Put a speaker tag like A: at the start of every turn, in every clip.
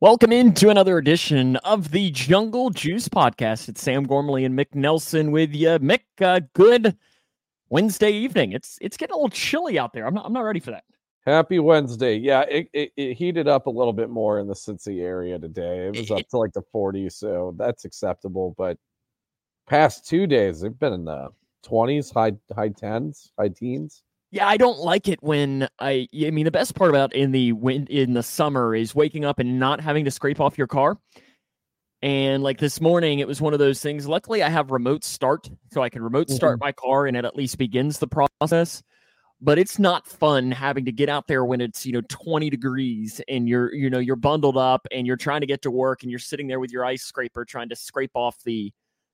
A: Welcome into another edition of the Jungle Juice Podcast. It's Sam Gormley and Mick Nelson with you. Mick, uh, good Wednesday evening. It's it's getting a little chilly out there. I'm not I'm not ready for that.
B: Happy Wednesday. Yeah, it, it, it heated up a little bit more in the Cincy area today. It was up to like the 40s, so that's acceptable. But past two days, they've been in the 20s, high high 10s, high teens.
A: Yeah, I don't like it when I. I mean, the best part about in the wind in the summer is waking up and not having to scrape off your car. And like this morning, it was one of those things. Luckily, I have remote start, so I can remote start mm-hmm. my car, and it at least begins the process. But it's not fun having to get out there when it's you know 20 degrees and you're you know you're bundled up and you're trying to get to work and you're sitting there with your ice scraper trying to scrape off the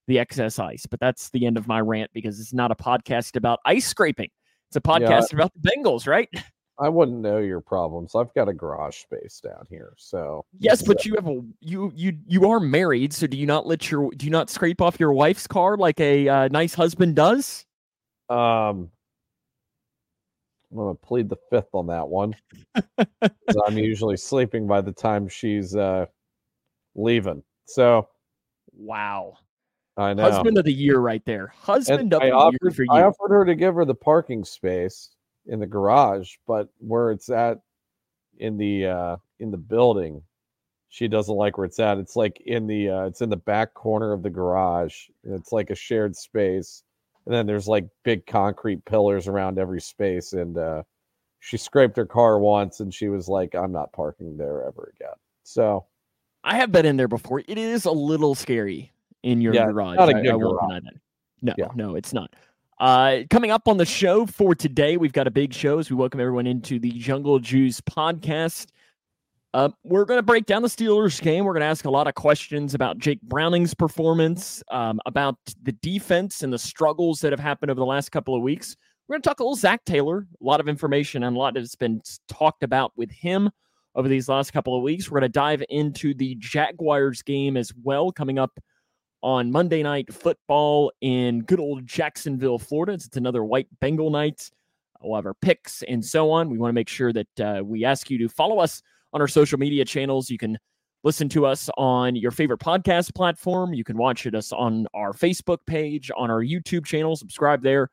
A: the excess ice. But that's the end of my rant because it's not a podcast about ice scraping. It's a podcast yeah, about the Bengals, right?
B: I wouldn't know your problems. I've got a garage space down here, so
A: yes, but you have a you you you are married, so do you not let your do you not scrape off your wife's car like a uh, nice husband does?
B: Um, I'm gonna plead the fifth on that one. I'm usually sleeping by the time she's uh leaving. So,
A: wow.
B: I know.
A: Husband of the year right there. Husband and of I the
B: offered,
A: year for you.
B: I offered her to give her the parking space in the garage, but where it's at in the uh in the building, she doesn't like where it's at. It's like in the uh it's in the back corner of the garage. It's like a shared space. And then there's like big concrete pillars around every space and uh she scraped her car once and she was like, I'm not parking there ever again. So
A: I have been in there before. It is a little scary in your
B: yeah,
A: garage.
B: Not a good I, I
A: that. No, yeah. no, it's not. Uh, coming up on the show for today, we've got a big show as we welcome everyone into the Jungle Juice podcast. Uh, we're going to break down the Steelers game. We're going to ask a lot of questions about Jake Browning's performance, um, about the defense and the struggles that have happened over the last couple of weeks. We're going to talk a little Zac Taylor, a lot of information and a lot that's been talked about with him over these last couple of weeks. We're going to dive into the Jaguars game as well, coming up on Monday Night Football in good old Jacksonville, Florida. It's another white Bengal night. We'll have our picks and so on. We want to make sure that uh, we ask you to follow us on our social media channels. You can listen to us on your favorite podcast platform. You can watch us on our Facebook page, on our YouTube channel. Subscribe there.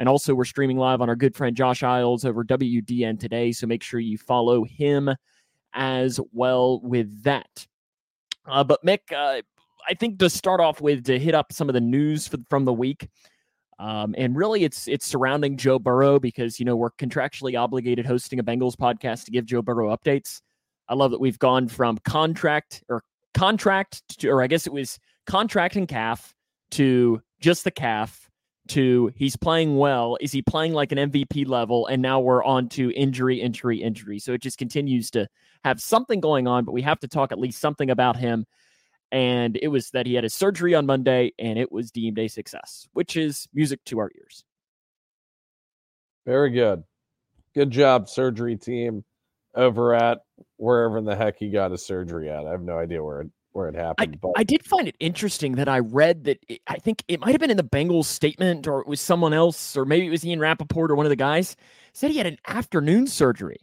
A: And also, we're streaming live on our good friend Josh Isles over WDN today. So make sure you follow him as well with that. Uh, but Mick, uh, I think to start off with to hit up some of the news for, from the week. Um, and really, it's it's surrounding Joe Burrow because you know we're contractually obligated hosting a Bengals podcast to give Joe Burrow updates. I love that we've gone from contract or contract to, or I guess it was contract and calf to just the calf to he's playing well. Is he playing like an MVP level? And now we're on to injury, injury, injury. So it just continues to have something going on, but we have to talk at least something about him and it was that he had his surgery on Monday and it was deemed a success, which is music to our ears.
B: Very good. Good job, surgery team over at wherever in the heck he got his surgery at. I have no idea where it where it happened.
A: I,
B: but
A: I did find it interesting that I read that it, I think it might have been in the Bengals statement or it was someone else, or maybe it was Ian Rapoport or one of the guys said he had an afternoon surgery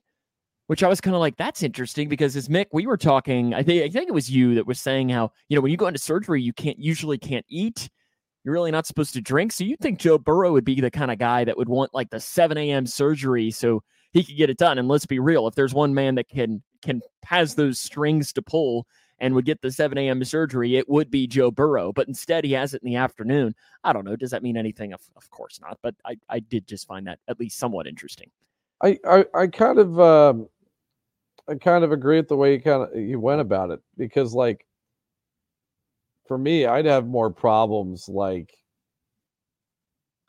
A: which I was kind of like, that's interesting because as Mick, we were talking, I think I think it was you that was saying how, you know, when you go into surgery, you can't usually can't eat. You're really not supposed to drink. So you think Joe Burrow would be the kind of guy that would want like the 7 a.m. surgery so he could get it done. And let's be real, if there's one man that can can has those strings to pull and would get the 7 a.m. surgery, it would be Joe Burrow. But instead, he has it in the afternoon. I don't know. Does that mean anything? Of, of course not. But I, I did just find that at least somewhat interesting.
B: I, I, I kind of um, I kind of agree with the way you kind of you went about it because like for me, I'd have more problems like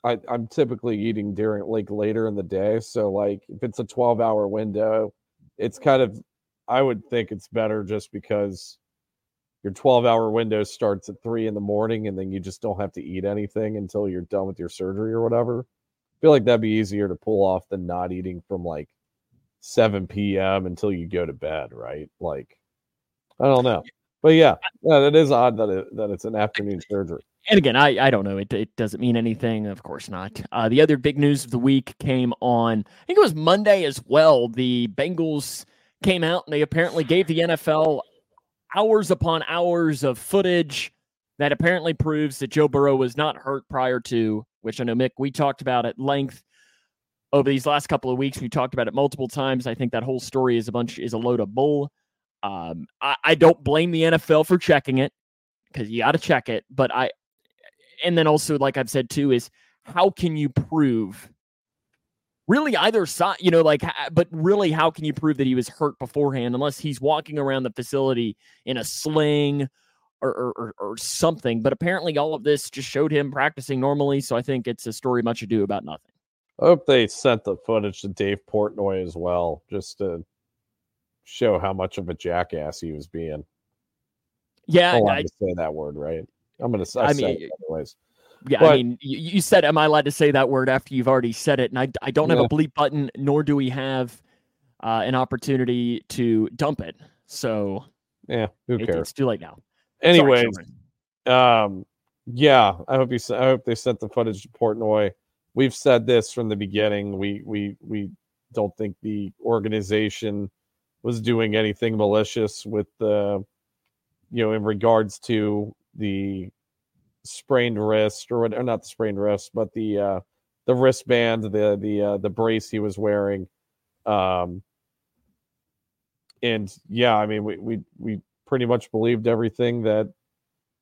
B: I, I'm typically eating during like later in the day. So like if it's a 12 hour window, it's kind of I would think it's better just because your 12 hour window starts at three in the morning and then you just don't have to eat anything until you're done with your surgery or whatever. I feel like that'd be easier to pull off than not eating from like 7 p.m. until you go to bed, right? Like, I don't know. But yeah, yeah, it is odd that it, that it's an afternoon surgery.
A: And again, I, I don't know. It, it doesn't mean anything. Of course not. Uh, the other big news of the week came on, I think it was Monday as well. The Bengals came out and they apparently gave the NFL hours upon hours of footage that apparently proves that Joe Burrow was not hurt prior to, which I know Mick we talked about at length over these last couple of weeks. We talked about it multiple times. I think that whole story is a bunch is a load of bull. Um, I, I don't blame the NFL for checking it because you got to check it. But I, and then also, like I've said too, is how can you prove really either side, you know, like, but really, how can you prove that he was hurt beforehand unless he's walking around the facility in a sling or, or, or, something? But apparently, all of this just showed him practicing normally. So I think it's a story much ado about nothing.
B: I hope they sent the footage to Dave Portnoy as well, just to show how much of a jackass he was being.
A: Yeah,
B: I, to say that word, right? I'm gonna. I, I mean, anyways.
A: Yeah, but, I mean, you, you, said, "Am I allowed to say that word?" After you've already said it, and I, I don't have a bleep button, nor do we have uh, an opportunity to dump it. So,
B: yeah, who cares?
A: It's too late now.
B: Anyways, Sorry, um, yeah, I hope you. I hope they sent the footage to Portnoy. We've said this from the beginning. We we we don't think the organization was doing anything malicious with the, you know, in regards to the sprained wrist or, or not the sprained wrist, but the uh, the wristband, the the uh, the brace he was wearing. Um, and yeah, I mean, we we we pretty much believed everything that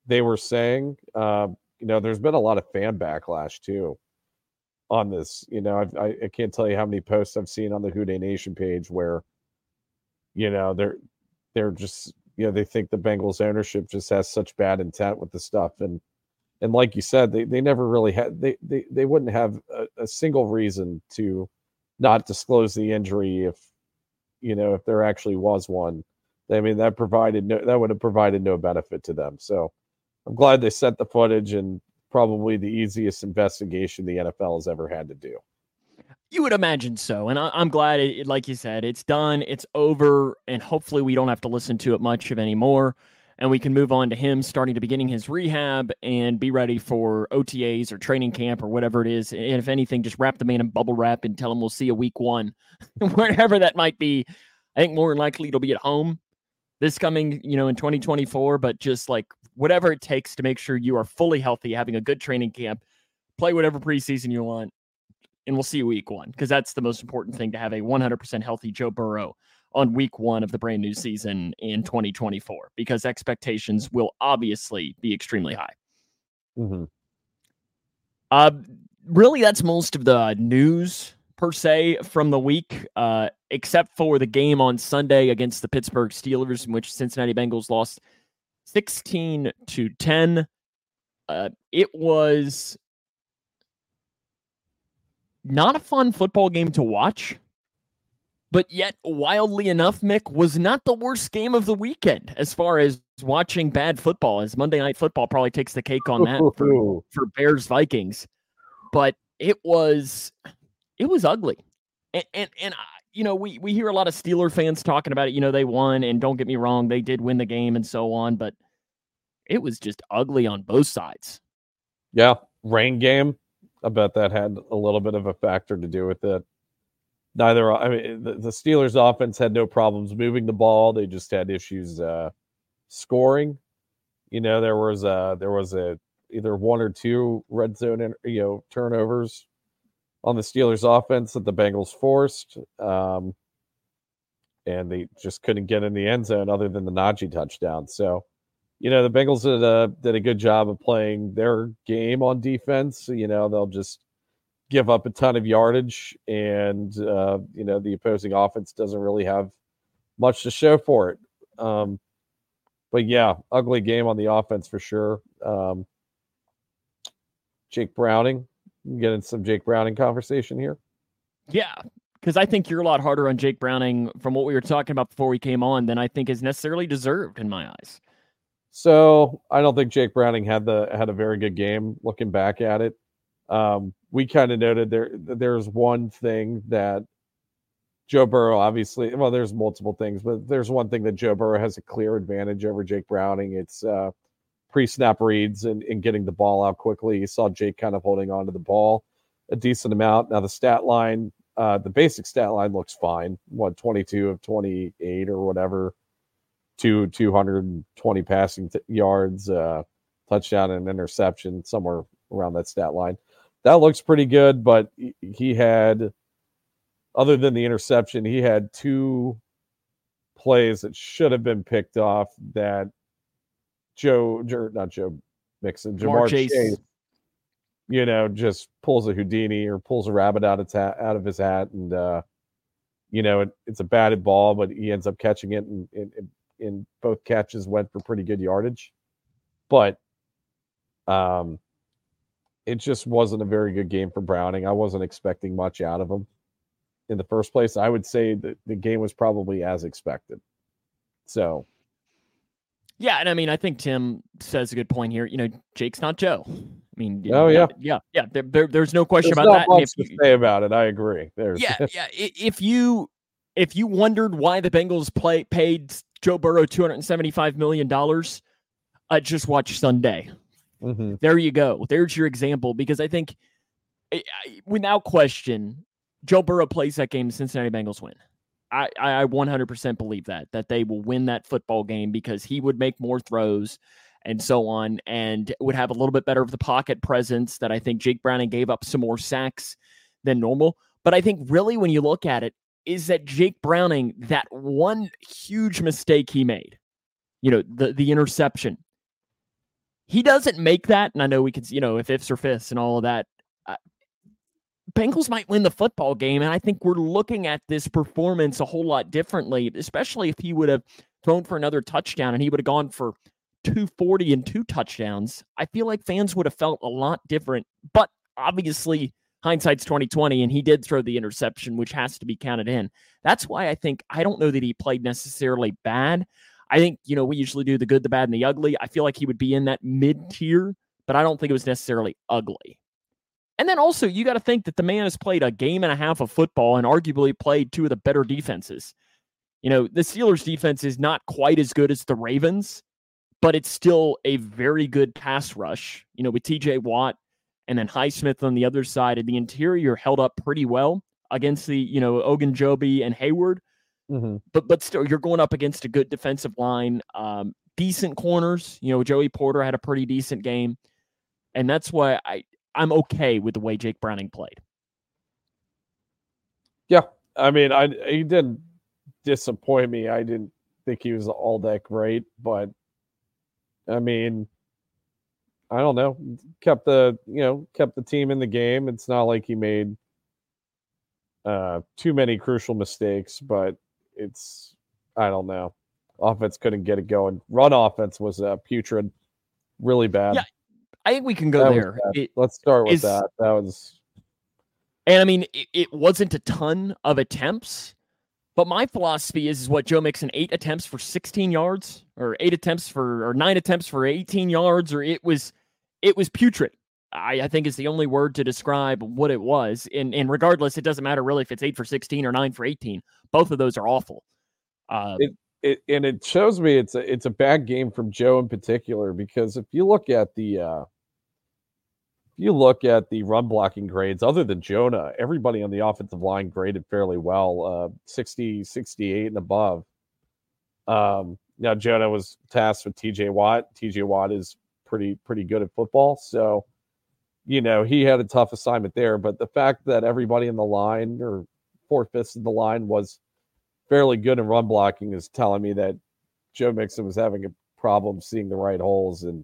B: they were saying. Uh, you know, there's been a lot of fan backlash too on this. You know, I've, I, I can't tell you how many posts I've seen on the Who Dey Nation page where, you know, they're they're just you know they think the Bengals ownership just has such bad intent with the stuff and and like you said, they, they never really had they they, they wouldn't have a, a single reason to not disclose the injury if you know if there actually was one. I mean that provided no that would have provided no benefit to them. So I'm glad they sent the footage and probably the easiest investigation the NFL has ever had to do.
A: You would imagine so, and I, am glad, it, like you said, it's done, it's over, and hopefully we don't have to listen to it much of anymore and we can move on to him starting to beginning his rehab and be ready for OTAs or training camp or whatever it is. And if anything, just wrap the man in bubble wrap and tell him we'll see you week one, wherever that might be. I think more than likely it'll be at home this coming, you know, in 2024, but just like whatever it takes to make sure you are fully healthy, having a good training camp, play whatever preseason you want, and we'll see you week one because that's the most important thing to have a 100% healthy Joe Burrow on week one of the brand new season in 2024 because expectations will obviously be extremely high.
B: Mm-hmm.
A: Uh, really, that's most of the news per se from the week, uh, except for the game on Sunday against the Pittsburgh Steelers, in which Cincinnati Bengals lost 16 to 10. Uh, it was not a fun football game to watch but yet wildly enough mick was not the worst game of the weekend as far as watching bad football as monday night football probably takes the cake on that for, for bears vikings but it was it was ugly and and, and you know we we hear a lot of steeler fans talking about it you know they won and don't get me wrong they did win the game and so on but it was just ugly on both sides
B: yeah rain game i bet that had a little bit of a factor to do with it neither I mean the, the, Steelers offense had no problems moving the ball. They just had issues uh, scoring. You know, there was a there was a either one or two red zone you know turnovers on the Steelers offense that the Bengals forced. Um, and they just couldn't get in the end zone other than the Najee touchdown. So, you know, the Bengals did a did a good job of playing their game on defense. You know, they'll just give up a ton of yardage, and uh, you know the opposing offense doesn't really have much to show for it. Um, but yeah, ugly game on the offense for sure. Um, Jake Browning, getting some Jake Browning conversation here.
A: Yeah, because I think you're a lot harder on Jake Browning from what we were talking about before we came on than I think is necessarily deserved in my eyes.
B: So I don't think Jake Browning had the had a very good game. Looking back at it, um, we kind of noted there there's one thing that Joe Burrow obviously well there's multiple things but there's one thing that Joe Burrow has a clear advantage over Jake Browning it's uh, pre-snap reads and, and getting the ball out quickly. You saw Jake kind of holding on to the ball a decent amount. Now the stat line uh, the basic stat line looks fine. What 22 of 28 or whatever? Two 220 passing t- yards, uh, touchdown and interception, somewhere around that stat line. That looks pretty good, but he had, other than the interception, he had two plays that should have been picked off that Joe, not Joe Mixon, Ja'Marr Chase. Chase, you know, just pulls a Houdini or pulls a rabbit out of ta- out of his hat, and uh, you know, it, it's a batted ball, but he ends up catching it, and, in both catches went for pretty good yardage. But um, it just wasn't a very good game for Browning. I wasn't expecting much out of him in the first place. I would say that the game was probably as expected. So,
A: yeah, and I mean, I think Tim says a good point here. You know, Jake's not Joe. I mean,
B: oh yeah,
A: yeah, yeah. There, there, there's no question
B: there's
A: about
B: that. Much to say about it, I agree. There's
A: yeah, yeah. If you if you wondered why the Bengals play paid Joe Burrow two hundred and seventy five million dollars, uh, just watch Sunday. Mm-hmm. There you go. There's your example because I think, without question, Joe Burrow plays that game. The Cincinnati Bengals win. I, I 100% believe that that they will win that football game because he would make more throws and so on, and would have a little bit better of the pocket presence. That I think Jake Browning gave up some more sacks than normal. But I think really, when you look at it, is that Jake Browning that one huge mistake he made, you know, the the interception he doesn't make that, and I know we could, you know, if ifs or fists and all of that. Bengals might win the football game, and I think we're looking at this performance a whole lot differently, especially if he would have thrown for another touchdown and he would have gone for 240 and two touchdowns. I feel like fans would have felt a lot different, but obviously hindsight's 2020 and he did throw the interception which has to be counted in. That's why I think I don't know that he played necessarily bad. I think, you know, we usually do the good, the bad, and the ugly. I feel like he would be in that mid tier, but I don't think it was necessarily ugly. And then also, you got to think that the man has played a game and a half of football and arguably played two of the better defenses. You know, the Steelers defense is not quite as good as the Ravens, but it's still a very good pass rush. You know, with TJ Watt and then Highsmith on the other side, and the interior held up pretty well against the, you know, Ogunjobi and Heyward. Mm-hmm. But but still, you're going up against a good defensive line, um, decent corners. You know, Joey Porter had a pretty decent game, and that's why I I'm okay with the way Jake Browning played.
B: Yeah, I mean, I he didn't disappoint me. I didn't think he was all that great, but I mean, I don't know. Kept the you know kept the team in the game. It's not like he made uh too many crucial mistakes, but it's I don't know. Offense couldn't get it going. Run offense was uh, putrid, really bad.
A: Yeah, I think we can go that there.
B: It, Let's start with is, that. That was,
A: and I mean, it, it, wasn't a ton of attempts, but my philosophy is, is what Joe Mixon eight attempts for 16 yards, or eight attempts for, or nine attempts for 18 yards, or it was, it was putrid. I, I think is the only word to describe what it was. And and regardless, it doesn't matter really if it's eight for 16 or nine for 18 both of those are awful.
B: Uh, it, it, and it shows me it's a it's a bad game from Joe in particular because if you look at the uh, if you look at the run blocking grades, other than Jonah, everybody on the offensive line graded fairly well, uh, 60, 68 and above. Um, now Jonah was tasked with TJ Watt. TJ Watt is pretty pretty good at football, so you know he had a tough assignment there. But the fact that everybody in the line or four fifths of the line was fairly good in run blocking is telling me that Joe Mixon was having a problem seeing the right holes and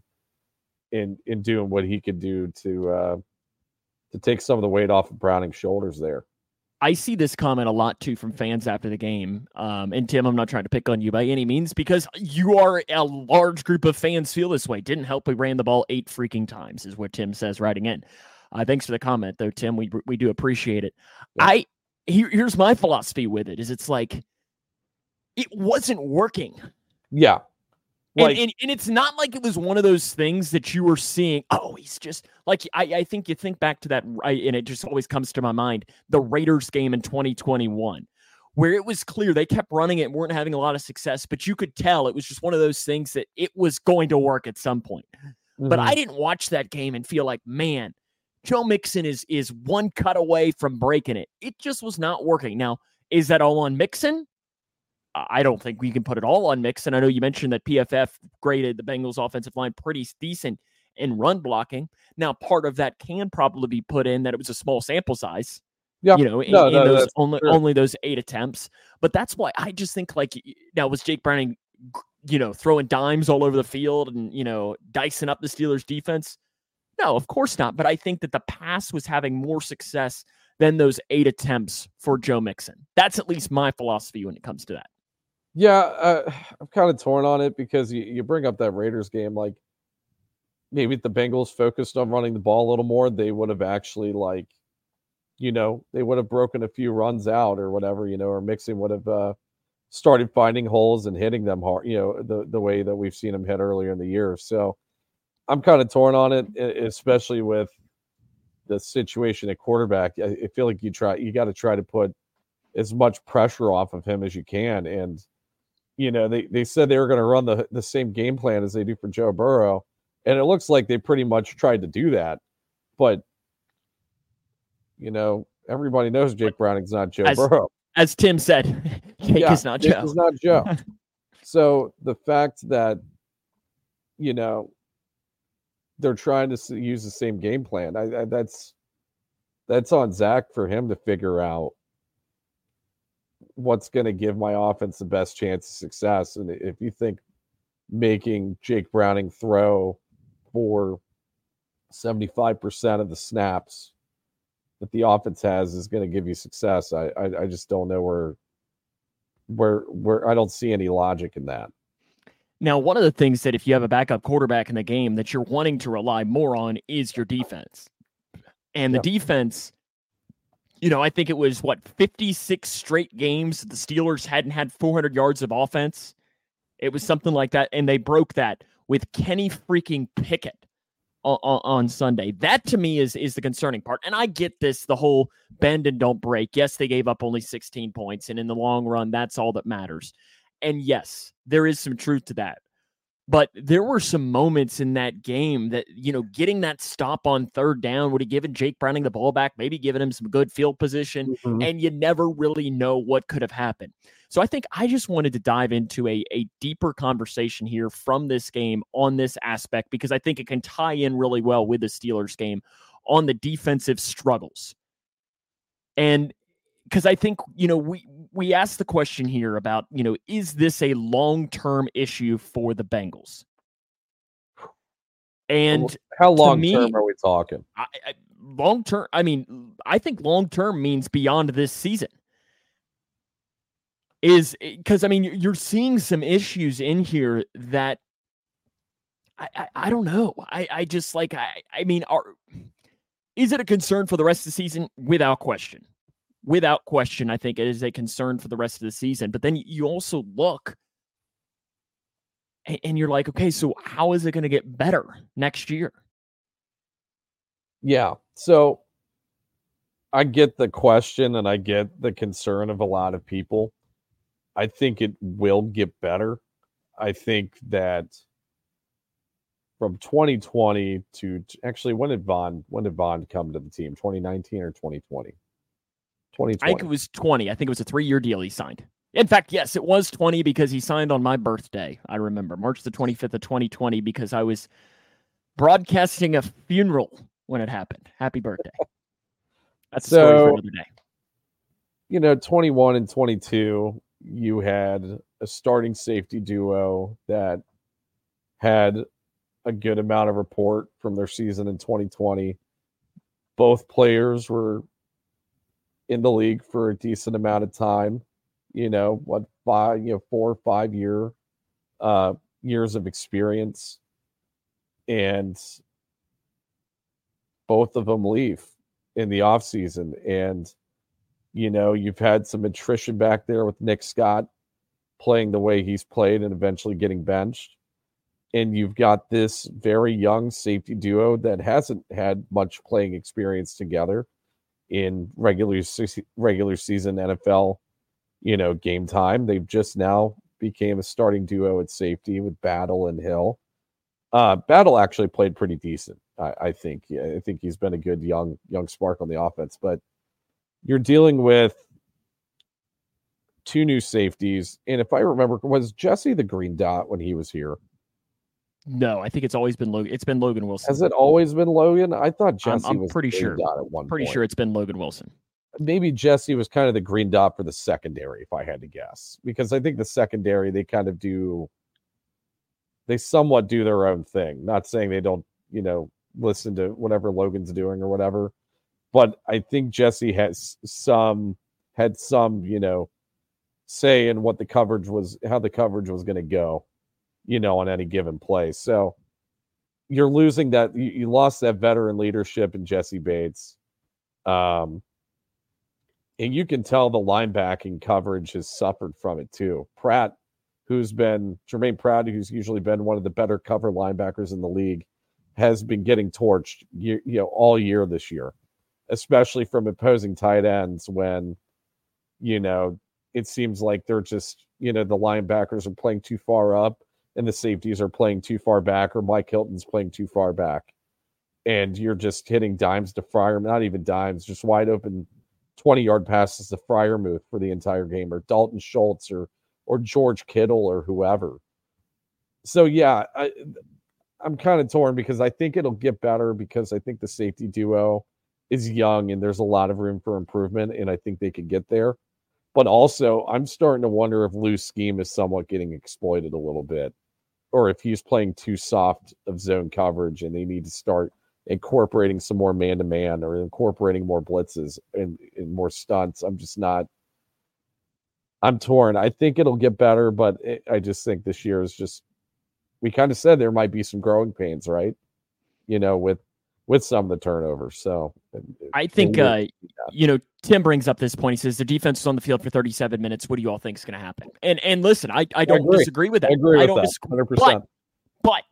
B: in in doing what he could do to uh, to take some of the weight off of Browning's shoulders there.
A: I see this comment a lot too from fans after the game. Um, and Tim, I'm not trying to pick on you by any means because you are a large group of fans feel this way. Didn't help we ran the ball eight freaking times, is what Tim says writing in. Uh, thanks for the comment though, Tim. We we do appreciate it. Yeah. I here, here's my philosophy with it is it's like it wasn't working.
B: Yeah.
A: Like, and, and, and, it's not like it was one of those things that you were seeing. Oh, he's just like I, I think you think back to that, right? And it just always comes to my mind the Raiders game in 2021, where it was clear they kept running it and weren't having a lot of success, but you could tell it was just one of those things that it was going to work at some point. Mm-hmm. But I didn't watch that game and feel like, man, Joe Mixon is is one cut away from breaking it. It just was not working. Now, is that all on Mixon? I don't think we can put it all on Mixon. I know you mentioned that PFF graded the Bengals offensive line pretty decent in run blocking. Now, part of that can probably be put in that it was a small sample size.
B: Yeah,
A: you know, in,
B: No,
A: in
B: no,
A: those only
B: true.
A: only those eight attempts. But that's why I just think like now was Jake Browning, you know, throwing dimes all over the field and you know dicing up the Steelers defense. No, of course not. But I think that the pass was having more success than those eight attempts for Joe Mixon. That's at least my philosophy when it comes to that.
B: Yeah, uh, I'm kind of torn on it because you, you bring up that Raiders game. Like, maybe if the Bengals focused on running the ball a little more, they would have actually, like, you know, they would have broken a few runs out or whatever, you know, or Mixon would have uh, started finding holes and hitting them hard, you know, the, the way that we've seen him hit earlier in the year. So I'm kind of torn on it, especially with the situation at quarterback. I, I feel like you try, you got to try to put as much pressure off of him as you can. And, you know, they, they said they were going to run the, the same game plan as they do for Joe Burrow. And it looks like they pretty much tried to do that. But, you know, everybody knows Jake Browning's not Joe
A: As-
B: Burrow.
A: As Tim said, Jake
B: Yeah,
A: is not
B: Jake
A: Joe.
B: is not Joe. so the fact that, you know, they're trying to use the same game plan, I, I, that's that's on Zac for him to figure out what's going to give my offense the best chance of success. And if you think making Jake Browning throw for 75% of the snaps that the offense has is going to give you success, I, I I just don't know where where where I don't see any logic in that.
A: Now, one of the things that if you have a backup quarterback in the game that you're wanting to rely more on is your defense. And the
B: Yep.
A: defense, you know, I think it was what 56 straight games the Steelers hadn't had 400 yards of offense. It was something like that and they broke that with Kenny freaking Pickett on, on Sunday. That to me is is the concerning part. And I get this the whole bend and don't break. Yes, they gave up only 16 points and in the long run that's all that matters. And yes, there is some truth to that. But there were some moments in that game that, you know, getting that stop on third down would have given Jake Browning the ball back, maybe given him some good field position, mm-hmm. and you never really know what could have happened. So I think I just wanted to dive into a, a deeper conversation here from this game on this aspect because I think it can tie in really well with the Steelers game on the defensive struggles. And because I think, you know, we we asked the question here about, you know, is this a long-term issue for the Bengals? And
B: How long
A: me-
B: term are we talking?
A: I, I, long term, I mean, I think long term means beyond this season. Is eh, because I mean, you're- you're seeing some issues in here that I, I, I don't know. I, I just like I, I mean, are is it a concern for the rest of the season? Without question, without question, I think it is a concern for the rest of the season. But then you also look and, you're like, okay, so how is it going to get better next year?
B: Yeah. So I get the question and I get the concern of a lot of people. I think it will get better. I think that from 2020 to actually when did Vonn when did Vonn come to the team? 2019 or 2020? 2020.
A: I think it was 20. I think it was a three year deal he signed. In fact, yes, it was 20 because he signed on my birthday. I remember March the 25th of 2020 because I was broadcasting a funeral when it happened. Happy birthday. That's a story for
B: So-
A: another day.
B: you know, 21 and 22, you had a starting safety duo that had a good amount of report from their season in 2020. Both players were in the league for a decent amount of time, you know, what five, you know, four or five year uh years of experience. And both of them leave in the offseason and you know, you've had some attrition back there with Nick Scott playing the way he's played and eventually getting benched. And you've got this very young safety duo that hasn't had much playing experience together in regular se- regular season NFL, you know, game time. They've just now became a starting duo at safety with Battle and Hill. Uh, Battle actually played pretty decent, I, I think. I think he's been a good young young spark on the offense, but you're dealing with two new safeties, and if I remember, was Jessie the green dot when he was here?
A: No, I think it's always been Logan. It's been Logan Wilson.
B: Has it always been Logan? I thought Jessie
A: I'm, I'm
B: was
A: pretty
B: the green
A: sure.
B: dot at one
A: Pretty
B: point.
A: sure it's been Logan Wilson.
B: maybe Jessie was kind of the green dot for the secondary, if I had to guess, because I think the secondary they kind of do, they somewhat do their own thing. Not saying they don't, you know, listen to whatever Logan's doing or whatever, but I think Jessie has some had some, you know, say in what the coverage was, how the coverage was going to go, you know, on any given play. So you're losing that. You, you lost that veteran leadership in Jessie Bates. Um, and you can tell the linebacking coverage has suffered from it too. Pratt, who's been Jermaine Pratt, who's usually been one of the better cover linebackers in the league, has been getting torched, you, you know, all year this year, especially from opposing tight ends when, you know, it seems like they're just, you know, the linebackers are playing too far up and the safeties are playing too far back, or Mike Hilton's playing too far back. And you're just hitting dimes to Fryer, not even dimes, just wide open 20 yard passes to Freiermuth for the entire game, or Dalton Schultz, or or George Kittle, or whoever. So yeah, I, I'm kind of torn because I think it'll get better because I think the safety duo is young and there's a lot of room for improvement, and I think they could get there. But also, I'm starting to wonder if Lou's scheme is somewhat getting exploited a little bit, or if he's playing too soft of zone coverage, and they need to start incorporating some more man to man or incorporating more blitzes and, and, more stunts. I'm just not. I'm torn. I think it'll get better, but it, I just think this year is just. We kind of said there might be some growing pains, right? You know, with with some of the turnovers. So
A: I think uh, you know Tim brings up this point. He says the defense is on the field for 37 minutes. What do you all think is going to happen? And and listen, I, I don't
B: I
A: disagree with that.
B: I agree with
A: I don't
B: that.
A: disagree.
B: 100%.
A: But, but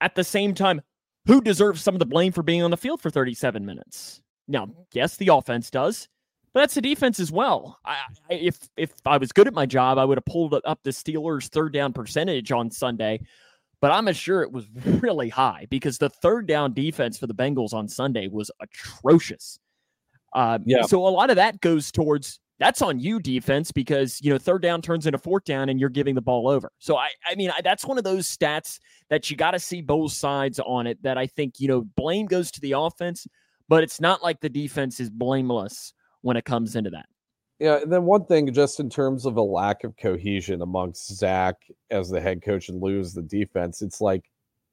A: at the same time, who deserves some of the blame for being on the field for 37 minutes? Now, yes, the offense does, but that's the defense as well. I, if if I was good at my job, I would have pulled up the Steelers' third down percentage on Sunday. But I'm sure it was really high because the third down defense for the Bengals on Sunday was atrocious. Uh,
B: Yeah.
A: So a lot of that goes towards that's on you defense because you know third down turns into fourth down and you're giving the ball over. So I I mean I, that's one of those stats that you got to see both sides on it. That I think you know blame goes to the offense, but it's not like the defense is blameless when it comes into that.
B: Yeah, and then one thing, just in terms of a lack of cohesion amongst Zac as the head coach and as the defense, it's like,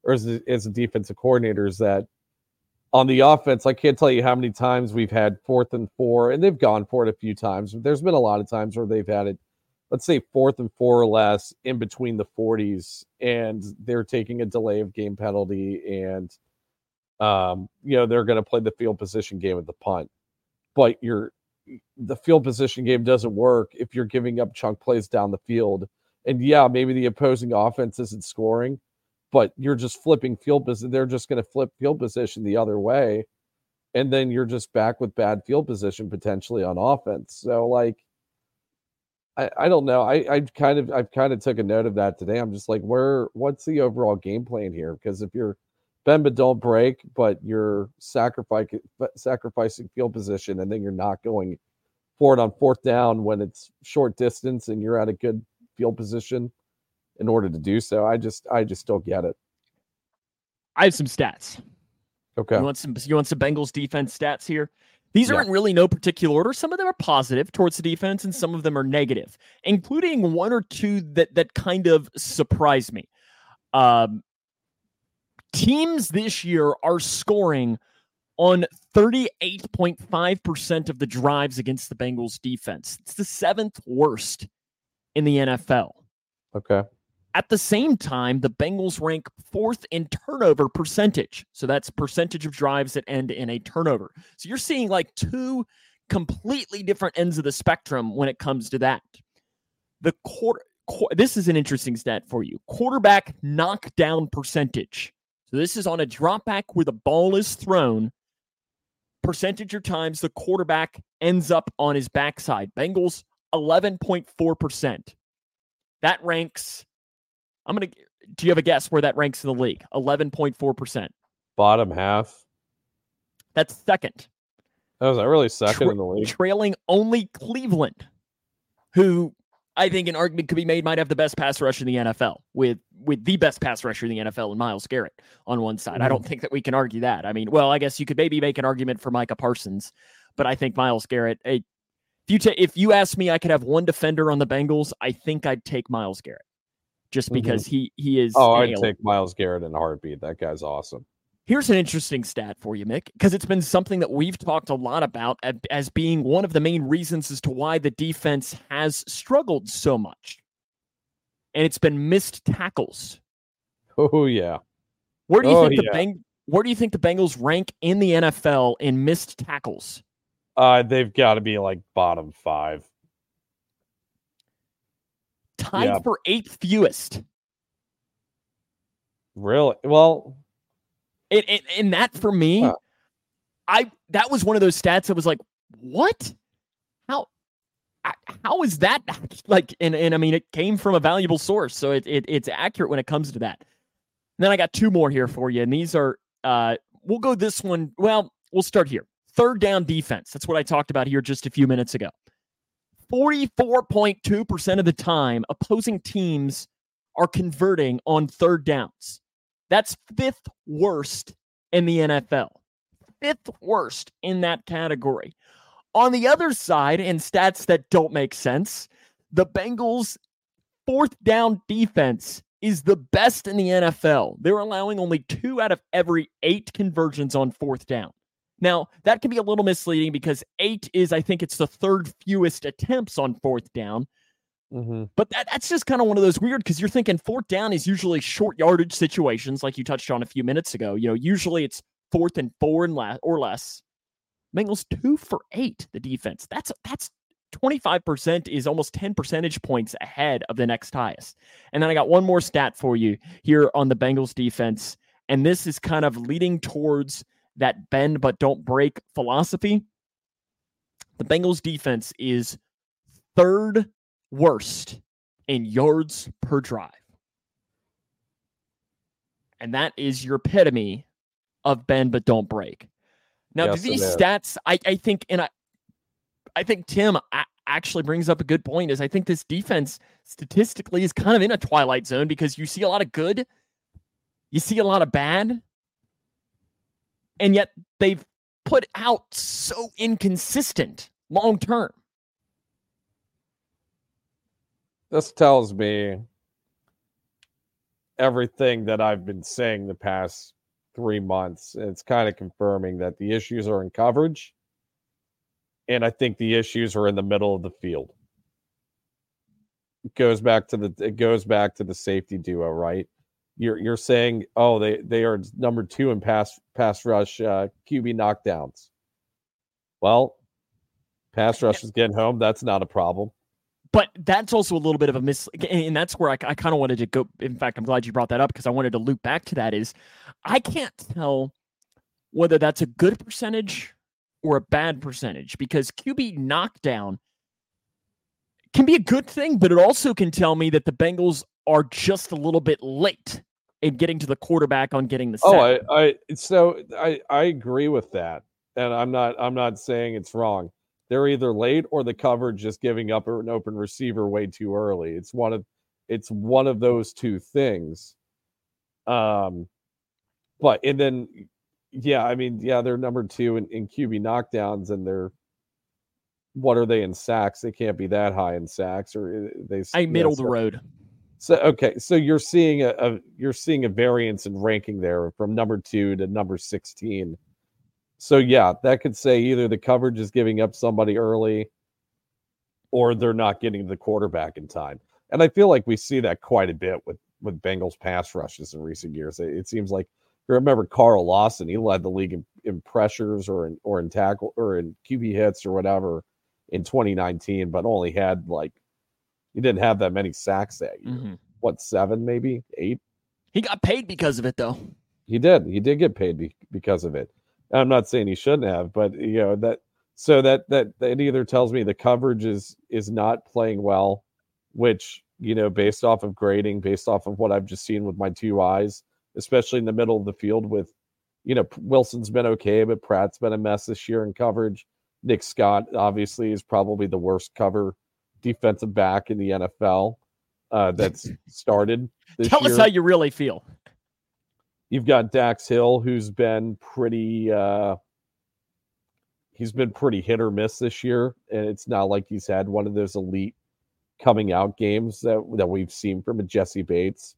B: or as a, as a defensive coordinator, is that on the offense, I can't tell you how many times we've had fourth and four, and they've gone for it a few times. But there's been a lot of times where they've had it, let's say fourth and four or less in between the 40s, and they're taking a delay of game penalty, and um, you know they're going to play the field position game with the punt, but you're the field position game doesn't work if you're giving up chunk plays down the field. And yeah, maybe the opposing offense isn't scoring, but you're just flipping field position. They're just going to flip field position the other way. And then you're just back with bad field position potentially on offense. So like I, I don't know. I, I kind of I've kind of took a note of that today. I'm just like, where what's the overall game plan here? Because if you're but don't break, but you're sacrificing sacrificing field position, and then you're not going for it on fourth down when it's short distance and you're at a good field position in order to do so. I just I just don't get it.
A: I have some stats.
B: Okay.
A: You want some you want some Bengals defense stats here? These
B: Yeah.
A: aren't really no particular order. Some of them are positive towards the defense, and some of them are negative, including one or two that that kind of surprised me. Um, teams this year are scoring on 38.5% of the drives against the Bengals defense. It's the seventh worst in the NFL.
B: Okay.
A: At the same time, the Bengals rank fourth in turnover percentage. So that's percentage of drives that end in a turnover. So you're seeing like two completely different ends of the spectrum when it comes to that. The quarter, qu- this is an interesting stat for you quarterback knockdown percentage. So this is on a drop back where the ball is thrown. Percentage of times the quarterback ends up on his backside. Bengals 11.4%. That ranks I'm going to. Do you have a guess where that ranks in the league? 11.4%.
B: Bottom half.
A: That's second,
B: That was that really second
A: Tra-
B: in the league.
A: trailing only Cleveland, who I think an argument could be made might have the best pass rush in the NFL with with the best pass rusher in the NFL and Myles Garrett on one side. Mm-hmm. I don't think that we can argue that. I mean, well, I guess you could maybe make an argument for Micah Parsons, but I think Myles Garrett. if you ta- if you ask me, I could have one defender on the Bengals. I think I'd take Myles Garrett, just mm-hmm. because mm-hmm. he he is.
B: Oh, I'd take Myles Garrett in a heartbeat. That guy's awesome.
A: Here's an interesting stat for you, Mick, because it's been something that we've talked a lot about as being one of the main reasons as to why the defense has struggled so much. And it's been missed tackles.
B: Oh yeah.
A: Where do you oh, think the yeah. Beng- where do you think the Bengals rank in the NFL in missed tackles?
B: Uh, they've got to be like bottom five.
A: Tied yeah. for eighth fewest.
B: Really? Well,
A: and, and, and that for me, huh. I that was one of those stats that was like, what? How how is that like? And, and I mean, it came from a valuable source, so it, it it's accurate when it comes to that. And then I got two more here for you, and these are uh, we'll go this one. Well, we'll start here. Third down defense. That's what I talked about here just a few minutes ago. 44.2% of the time, opposing teams are converting on third downs. That's fifth worst in the NFL. Fifth worst in that category. On the other side, in stats that don't make sense, the Bengals' fourth down defense is the best in the NFL. They're allowing only two out of every eight conversions on fourth down. Now, that can be a little misleading because eight is, I think, it's the third fewest attempts on fourth down. Mm-hmm. But that, that's just kind of one of those weird because you're thinking fourth down is usually short yardage situations, like you touched on a few minutes ago. You know, usually it's fourth and four and la- or less. Bengals two for eight. The defense. That's that's 25% is almost 10 percentage points ahead of the next highest. And then I got one more stat for you here on the Bengals defense. And this is kind of leading towards that bend but don't break philosophy. The Bengals defense is third worst in yards per drive. And that is your epitome of bend but don't break. Now, yes, these stats, I, I think, and I, I think Tim actually brings up a good point. Is I think this defense statistically is kind of in a twilight zone because you see a lot of good, you see a lot of bad, and yet they've put out so inconsistent long term.
B: This tells me everything that I've been saying the past three months. It's kind of confirming that the issues are in coverage. And I think the issues are in the middle of the field. It goes back to the it goes back to the safety duo, right? You're you're saying, oh, they they are number two in pass pass rush uh, QB knockdowns. Well, pass rush is getting home. That's not a problem
A: but that's also a little bit of a miss and that's where i, I kind of wanted to go in fact i'm glad you brought that up because i wanted to loop back to that is i can't tell whether that's a good percentage or a bad percentage because qb knockdown can be a good thing but it also can tell me that the bengals are just a little bit late in getting to the quarterback on getting the oh,
B: sack. oh I, I so i i agree with that and i'm not i'm not saying it's wrong they're either late or the coverage just giving up an open receiver way too early. It's one of it's one of those two things. Um, but and then yeah, I mean, yeah, they're number two in, in QB knockdowns, and they're what are they in sacks? They can't be that high in sacks, or uh, they
A: I middle the road.
B: So okay, so you're seeing a, a you're seeing a variance in ranking there from number two to number sixteen so yeah, that could say either the coverage is giving up somebody early or they're not getting the quarterback in time. And I feel like we see that quite a bit with with Bengals pass rushes in recent years. It, it seems like you remember Carl Lawson, he led the league in, in, pressures or in or in tackle or in QB hits or whatever in 2019, but only had like he didn't have that many sacks that year. Mm-hmm. What seven, maybe eight?
A: He got paid because of it, though.
B: He did. He did get paid be, because of it. I'm not saying he shouldn't have, but you know that so that that that either tells me the coverage is is not playing well, which you know based off of grading, based off of what I've just seen with my two eyes, especially in the middle of the field with you know Wilson's been okay, but Pratt's been a mess this year in coverage. Nick Scott obviously is probably the worst cover defensive back in the NFL uh, that's started.
A: Tell
B: year.
A: us how you really feel.
B: You've got Dax Hill, who's been pretty. Uh, he's been pretty hit or miss this year, and it's not like he's had one of those elite coming out games that that we've seen from a Jessie Bates.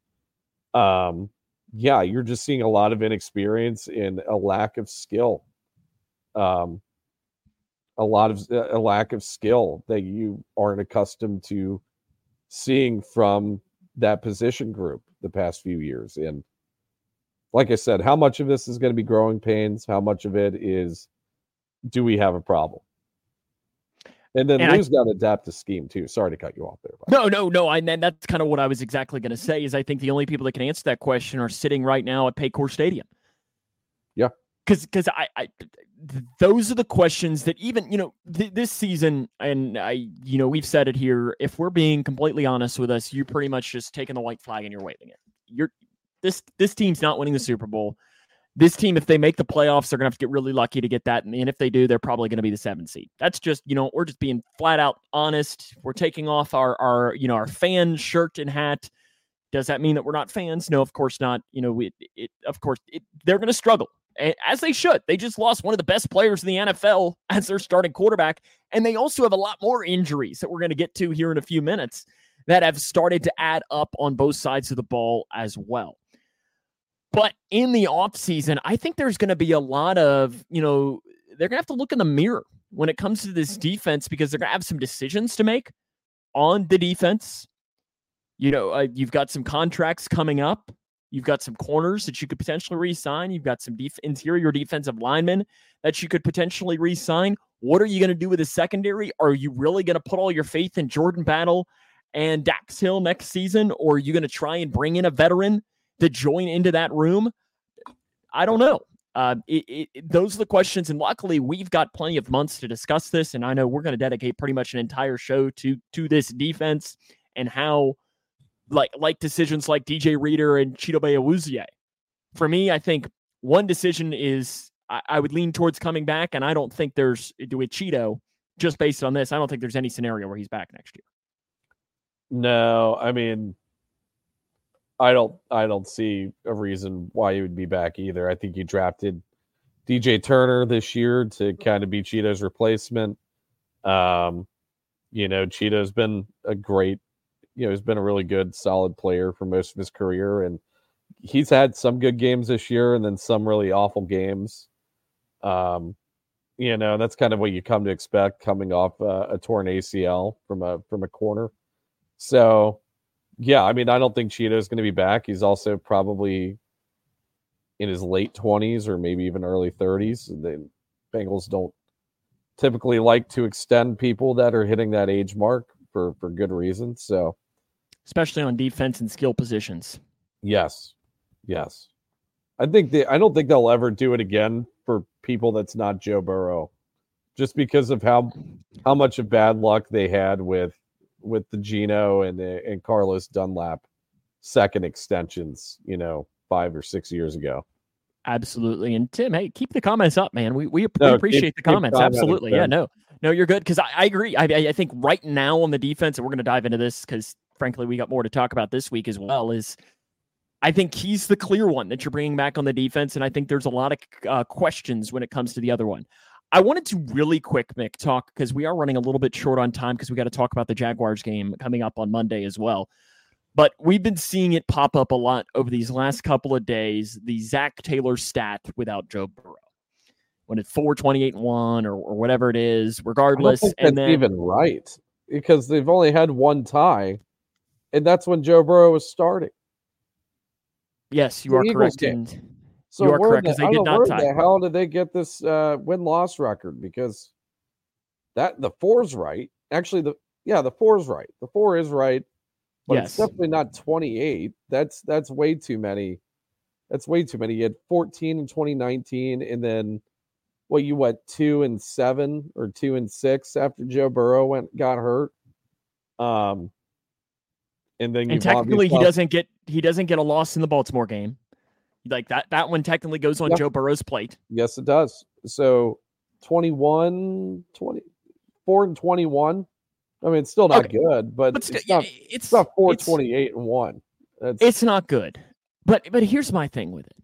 B: Um, yeah, you're just seeing a lot of inexperience and a lack of skill. Um, a lot of a lack of skill that you aren't accustomed to seeing from that position group the past few years. And like I said, how much of this is going to be growing pains? How much of it is do we have a problem? And then and Lou's got to adapt the scheme too. Sorry to cut you off there.
A: No, no, no. And that's kind of what I was exactly going to say. Is I think the only people that can answer that question are sitting right now at Paycor Stadium.
B: Yeah,
A: because because I, I those are the questions that even you know th- this season and I you know we've said it here. If we're being completely honest with us, you're pretty much just taking the white flag and you're waving it. You're this this team's not winning the Super Bowl this team, if they make the playoffs, they're to have to get really lucky to get that. And if they do, they're probably to be the seven seed. That's just, you know, we're just being flat out honest. We're taking off our, our, you know, our fan shirt and hat. Does that mean that we're not fans? No, of course not. You know, we, it, of course, it, they're going to struggle as they should. They just lost one of the best players in the NFL as their starting quarterback. And they also have a lot more injuries that we're going to get to here in a few minutes that have started to add up on both sides of the ball as well. But in the offseason, I think there's going to be a lot of, you know, they're going to have to look in the mirror when it comes to this defense because they're going to have some decisions to make on the defense. You know, uh, you've got some contracts coming up. You've got some corners that you could potentially re-sign. You've got some def- interior defensive linemen that you could potentially re-sign. What are you going to do with the secondary? Are you really going to put all your faith in Jordan Battle and Dax Hill next season, or are you going to try and bring in a veteran to join into that room? I don't know. Uh, it, it, those are the questions, and luckily we've got plenty of months to discuss this. And I know we're going to dedicate pretty much an entire show to to this defense and how, like like decisions like DJ Reader and Chidobe Awuzie. For me, I think one decision is I, I, would lean towards coming back, and I don't think there's with Cheeto just based on this. I don't think there's any scenario where he's back next year.
B: No, I mean I don't I don't see a reason why he would be back either. I think you drafted DJ Turner this year to kind of be Cheeto's replacement. Um, you know, Cheeto's been a great, you know, he's been a really good, solid player for most of his career, and he's had some good games this year, and then some really awful games. Um, you know, that's kind of what you come to expect coming off uh, a torn ACL from a from a corner. So yeah, I mean, I don't think Cheeto is going to be back. He's also probably in his late 20s or maybe even early 30s. The Bengals don't typically like to extend people that are hitting that age mark for for good reasons. So,
A: especially on defense and skill positions.
B: Yes, yes. I think they. I don't think they'll ever do it again for people that's not Joe Burrow, just because of how how much of bad luck they had with with the Geno and and Carlos Dunlap second extensions, you know, five or six years ago.
A: Absolutely. And Tim, hey, keep the comments up, man. We we, no, appreciate keep, the comments. Absolutely. Yeah, no. No, you're good because I, I agree. I, I think right now on the defense, and we're going to dive into this because frankly, we got more to talk about this week as well. Is I think he's the clear one that you're bringing back on the defense, and I think there's a lot of uh, questions when it comes to the other one. I wanted to really quick, Mick, talk because we are running a little bit short on time because we got to talk about the Jaguars game coming up on Monday as well. But we've been seeing it pop up a lot over these last couple of days. The Zac Taylor stat without Joe Burrow, when it's four twenty eight one or, or whatever it is, regardless.
B: and then even right because they've only had one tie, and that's when Joe Burrow was starting.
A: Yes, you the are Eagles correct. So you are correct because they did not tie.
B: The hell did they get this uh, win loss record? Because that the four's right. Actually, the yeah, the four's right. The four is right, but yes. it's definitely not twenty eight. That's that's way too many. That's way too many. You had fourteen in twenty nineteen, and then what you went two and seven or two and six after Joe Burrow went got hurt. Um, and then
A: and technically he doesn't get he doesn't get a loss in the Baltimore game. Like that that one technically goes on Joe Burrow's plate.
B: Yes, it does. So 21, 20, 4 and 21 I mean, it's still not
A: Okay.
B: good, but,
A: But
B: it's, not,
A: it's
B: it's not 428 and one. That's
A: It's not good. But but here's my thing with it.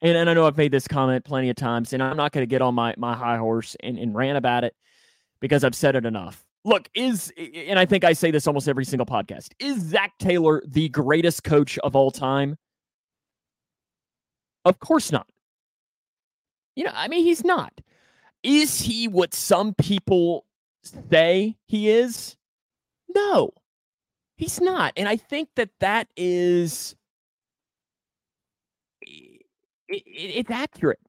A: And, and I know I've made this comment plenty of times, and I'm not going to get on my, my high horse and, and rant about it because I've said it enough. Look, is and I think I say this almost every single podcast. Is Zac Taylor the greatest coach of all time? Of course not. You know, I mean, he's not. Is he what some people say he is? No, he's not. And I think that that is it, it, it's accurate.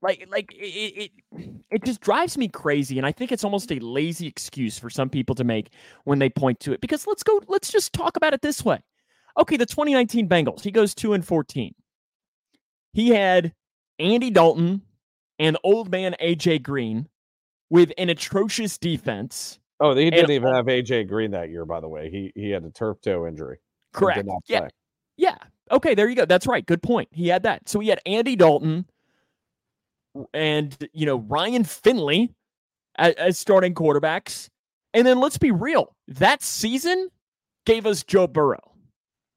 A: Like, like it, it, it just drives me crazy, and I think it's almost a lazy excuse for some people to make when they point to it. Because let's go, let's just talk about it this way. Okay, the 2019 Bengals, he goes two and 14. He had Andy Dalton and old man AJ Green with an atrocious defense.
B: oh, he didn't
A: and
B: even have AJ Green that year, by the way. He he had a turf toe injury.
A: Correct. Yeah. Yeah. Okay, there you go. That's right. Good point. He had that. So he had Andy Dalton and you know Ryan Finley as, as starting quarterbacks. And then let's be real. That season gave us Joe Burrow.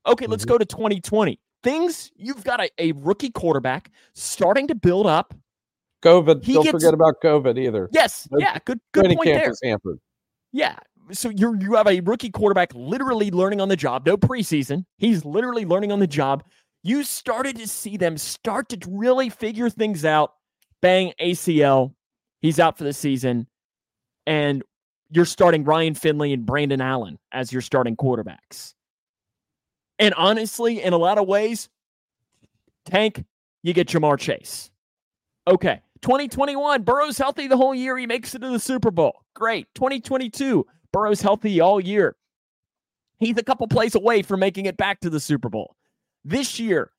A: Okay, let's
B: Mhm.
A: go to 2020. Things you've got a, a rookie quarterback starting to build up.
B: COVID.
A: He
B: don't
A: gets-
B: forget about COVID either.
A: Yes, yeah, good good point there.
B: hampered.
A: Yeah. So you're you have a rookie quarterback literally learning on the job, no preseason. He's literally learning on the job. You started to see them start to really figure things out. Bang ACL. He's out for the season. And you're starting Ryan Finley and Brandon Allen as your starting quarterbacks. And honestly, in a lot of ways, tank, you get Ja'Marr Chase. Okay. 2021, Burrow's healthy the whole year. He makes it to the Super Bowl. Great. 2022, Burrow's healthy all year. He's a couple plays away from making it back to the Super Bowl. This year,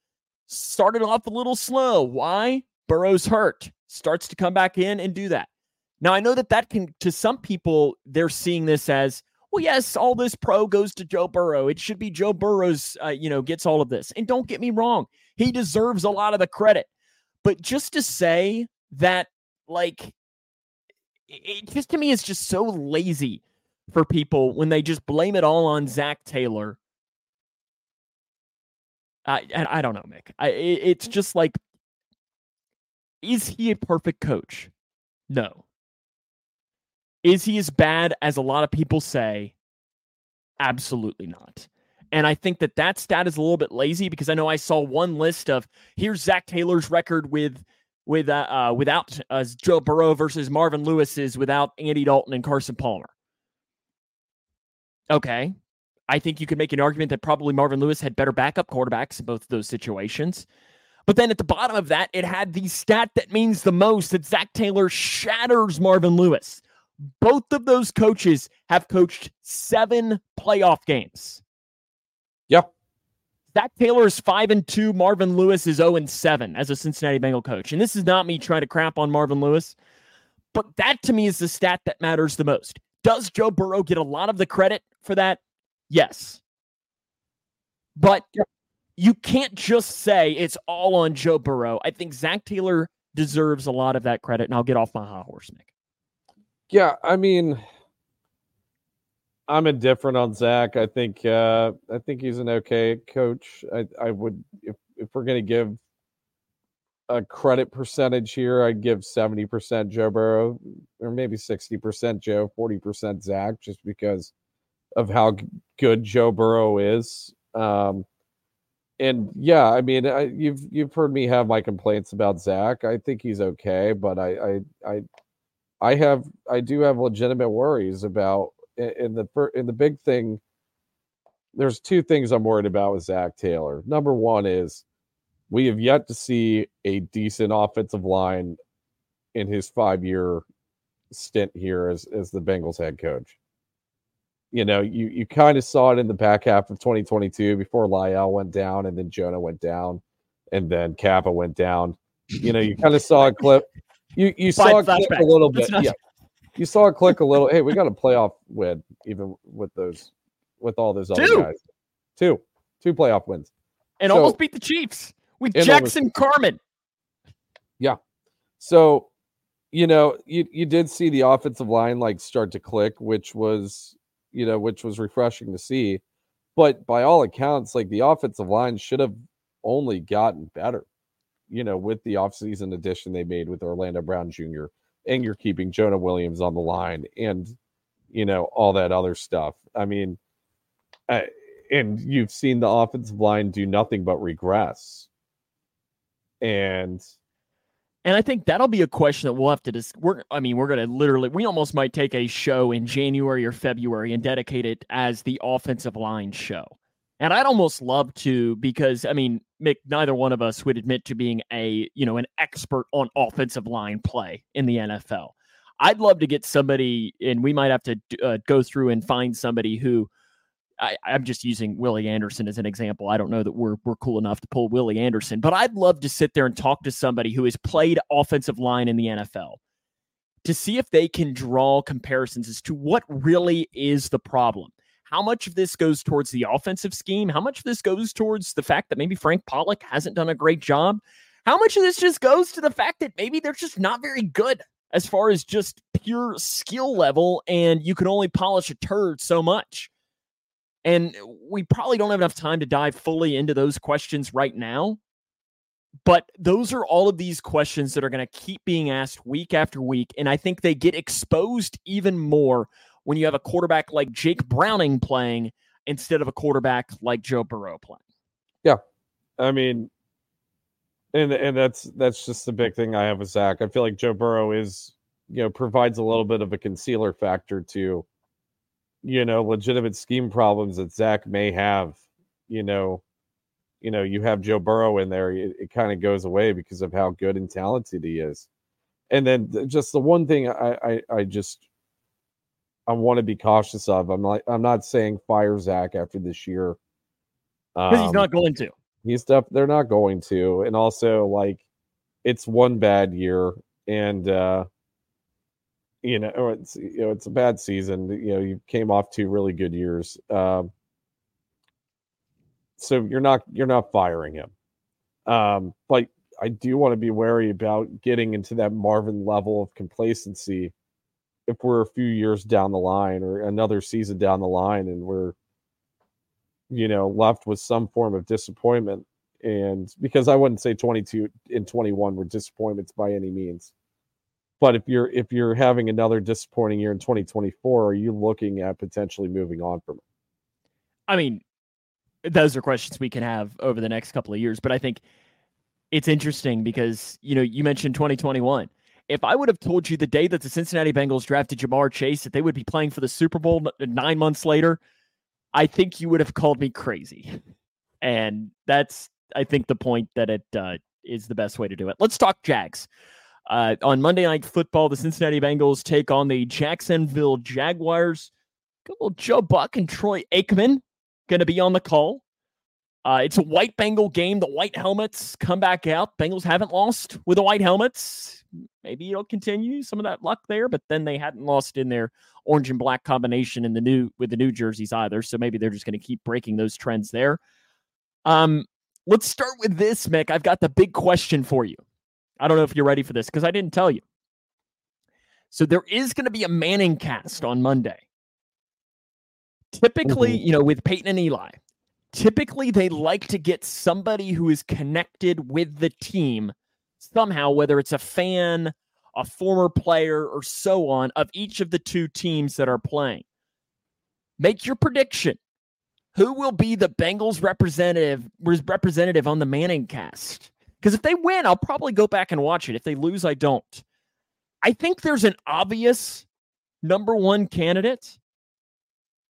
A: started off a little slow. Why? Burrow's hurt. Starts to come back in and do that. Now, I know that that can, to some people, they're seeing this as, well, yes, all this pro goes to Joe Burrow. It should be Joe Burrow's, uh, you know, gets all of this. And don't get me wrong, he deserves a lot of the credit. But just to say that, like, it just to me is just so lazy for people when they just blame it all on Zac Taylor. I and I don't know, Mick. I it's just like, is he a perfect coach? No. Is he as bad as a lot of people say? Absolutely not. And I think that that stat is a little bit lazy because I know I saw one list of here's Zac Taylor's record with with uh, uh without uh, Joe Burrow versus Marvin Lewis's without Andy Dalton and Carson Palmer. Okay. I think you could make an argument that probably Marvin Lewis had better backup quarterbacks in both of those situations. But then at the bottom of that, it had the stat that means the most that Zac Taylor shatters Marvin Lewis. Both of those coaches have coached seven playoff games.
B: Yep.
A: Zac Taylor is five and two. Marvin Lewis is 0 and seven as a Cincinnati Bengal coach. And this is not me trying to crap on Marvin Lewis, but that to me is the stat that matters the most. Does Joe Burrow get a lot of the credit for that? Yes. But you can't just say it's all on Joe Burrow. I think Zac Taylor deserves a lot of that credit, and I'll get off my high horse, Nick.
B: Yeah, I mean, I'm indifferent on Zac. I think uh, I think he's an okay coach. I, I would if if we're gonna give a credit percentage here, I'd give 70% Joe Burrow, or maybe 60% Joe, 40% Zac, just because of how good Joe Burrow is. Um, and yeah, I mean, I, you've you've heard me have my complaints about Zac. I think he's okay, but I I I I have I do have legitimate worries about in the in the big thing. There's two things I'm worried about with Zac Taylor. Number one is we have yet to see a decent offensive line in his five year stint here as as the Bengals head coach. You know, you you kind of saw it in the back half of 2022 before La'el went down and then Jonah went down and then Cappa went down. You know, you kind of saw a clip. You you saw
A: a
B: it click a little bit.
A: not-
B: Yeah. You saw a click a little. Hey, we got a playoff win, even with those, with all those other
A: Two.
B: guys. Two, two playoff wins.
A: And
B: So-
A: almost beat the Chiefs with
B: And almost-
A: Jackson Carman. Yeah.
B: So, you know, you you did see the offensive line like start to click, which was you know, which was refreshing to see. But by all accounts, like the offensive line should have only gotten better, you know, with the offseason addition they made with Orlando Brown Jr. and you're keeping Jonah Williams on the line and, you know, all that other stuff. I mean, I, and you've seen the offensive line do nothing but regress. And
A: and I think that'll be a question that we'll have to dis- we're I mean, we're going to literally we almost might take a show in January or February and dedicate it as the offensive line show. And I'd almost love to because I mean, Mick, neither one of us would admit to being a, you know, an expert on offensive line play in the NFL. I'd love to get somebody and we might have to uh, go through and find somebody who I, am just using Willie Anderson as an example. I don't know that we're we're cool enough to pull Willie Anderson, but I'd love to sit there and talk to somebody who has played offensive line in the NFL to see if they can draw comparisons as to what really is the problem. How much of this goes towards the offensive scheme? How much of this goes towards the fact that maybe Frank Pollack hasn't done a great job? How much of this just goes to the fact that maybe they're just not very good as far as just pure skill level and you can only polish a turd so much? And we probably don't have enough time to dive fully into those questions right now. But those are all of these questions that are going to keep being asked week after week. And I think they get exposed even more when you have a quarterback like Jake Browning playing instead of a quarterback like Joe Burrow playing.
B: Yeah. I mean, and and that's that's just the big thing I have with Zac. I feel like Joe Burrow is, you know, provides a little bit of a concealer factor to you know, legitimate scheme problems that Zac may have, you know, you know, you have Joe Burrow in there, it, it kind of goes away because of how good and talented he is. And then just the one thing I, I, I just I want to be cautious of. I'm like I'm not saying fire Zac after this year.
A: Because um, he's not going to.
B: He's def- they're not going to. And also like it's one bad year and uh you know, it's you know, it's a bad season. You know, you came off two really good years. Um, so you're not you're not firing him. Um, but I do want to be wary about getting into that Marvin level of complacency if we're a few years down the line or another season down the line and we're you know left with some form of disappointment and because I wouldn't say 22 and 21 were disappointments by any means but if you're if you're having another disappointing year in 2024, are you looking at potentially moving on from it?
A: I mean, those are questions we can have over the next couple of years, but I think it's interesting because you know you mentioned 2021. If I would have told you the day that the Cincinnati Bengals drafted Ja'Marr Chase that they would be playing for the Super Bowl nine months later, I think you would have called me crazy. And that's I think the point that it uh, is the best way to do it. Let's talk Jags. Uh, on Monday Night Football, the Cincinnati Bengals take on the Jacksonville Jaguars. Good old Joe Buck and Troy Aikman going to be on the call. Uh, it's a white Bengal game. The white helmets come back out. Bengals haven't lost with the white helmets. Maybe it'll continue some of that luck there, but then they hadn't lost in their orange and black combination in the new with the new jerseys either. So maybe they're just going to keep breaking those trends there. Um, let's start with this, Mick. I've got the big question for you. I don't know if you're ready for this because I didn't tell you. So there is going to be a Manning cast on Monday. Typically, mm-hmm. you know, with Peyton and Eli, typically they like to get somebody who is connected with the team somehow, whether it's a fan, a former player, or so on, of each of the two teams that are playing. Make your prediction. Who will be the Bengals representative representative on the Manning cast? Because if they win, I'll probably go back and watch it. If they lose, I don't. I think there's an obvious number one candidate,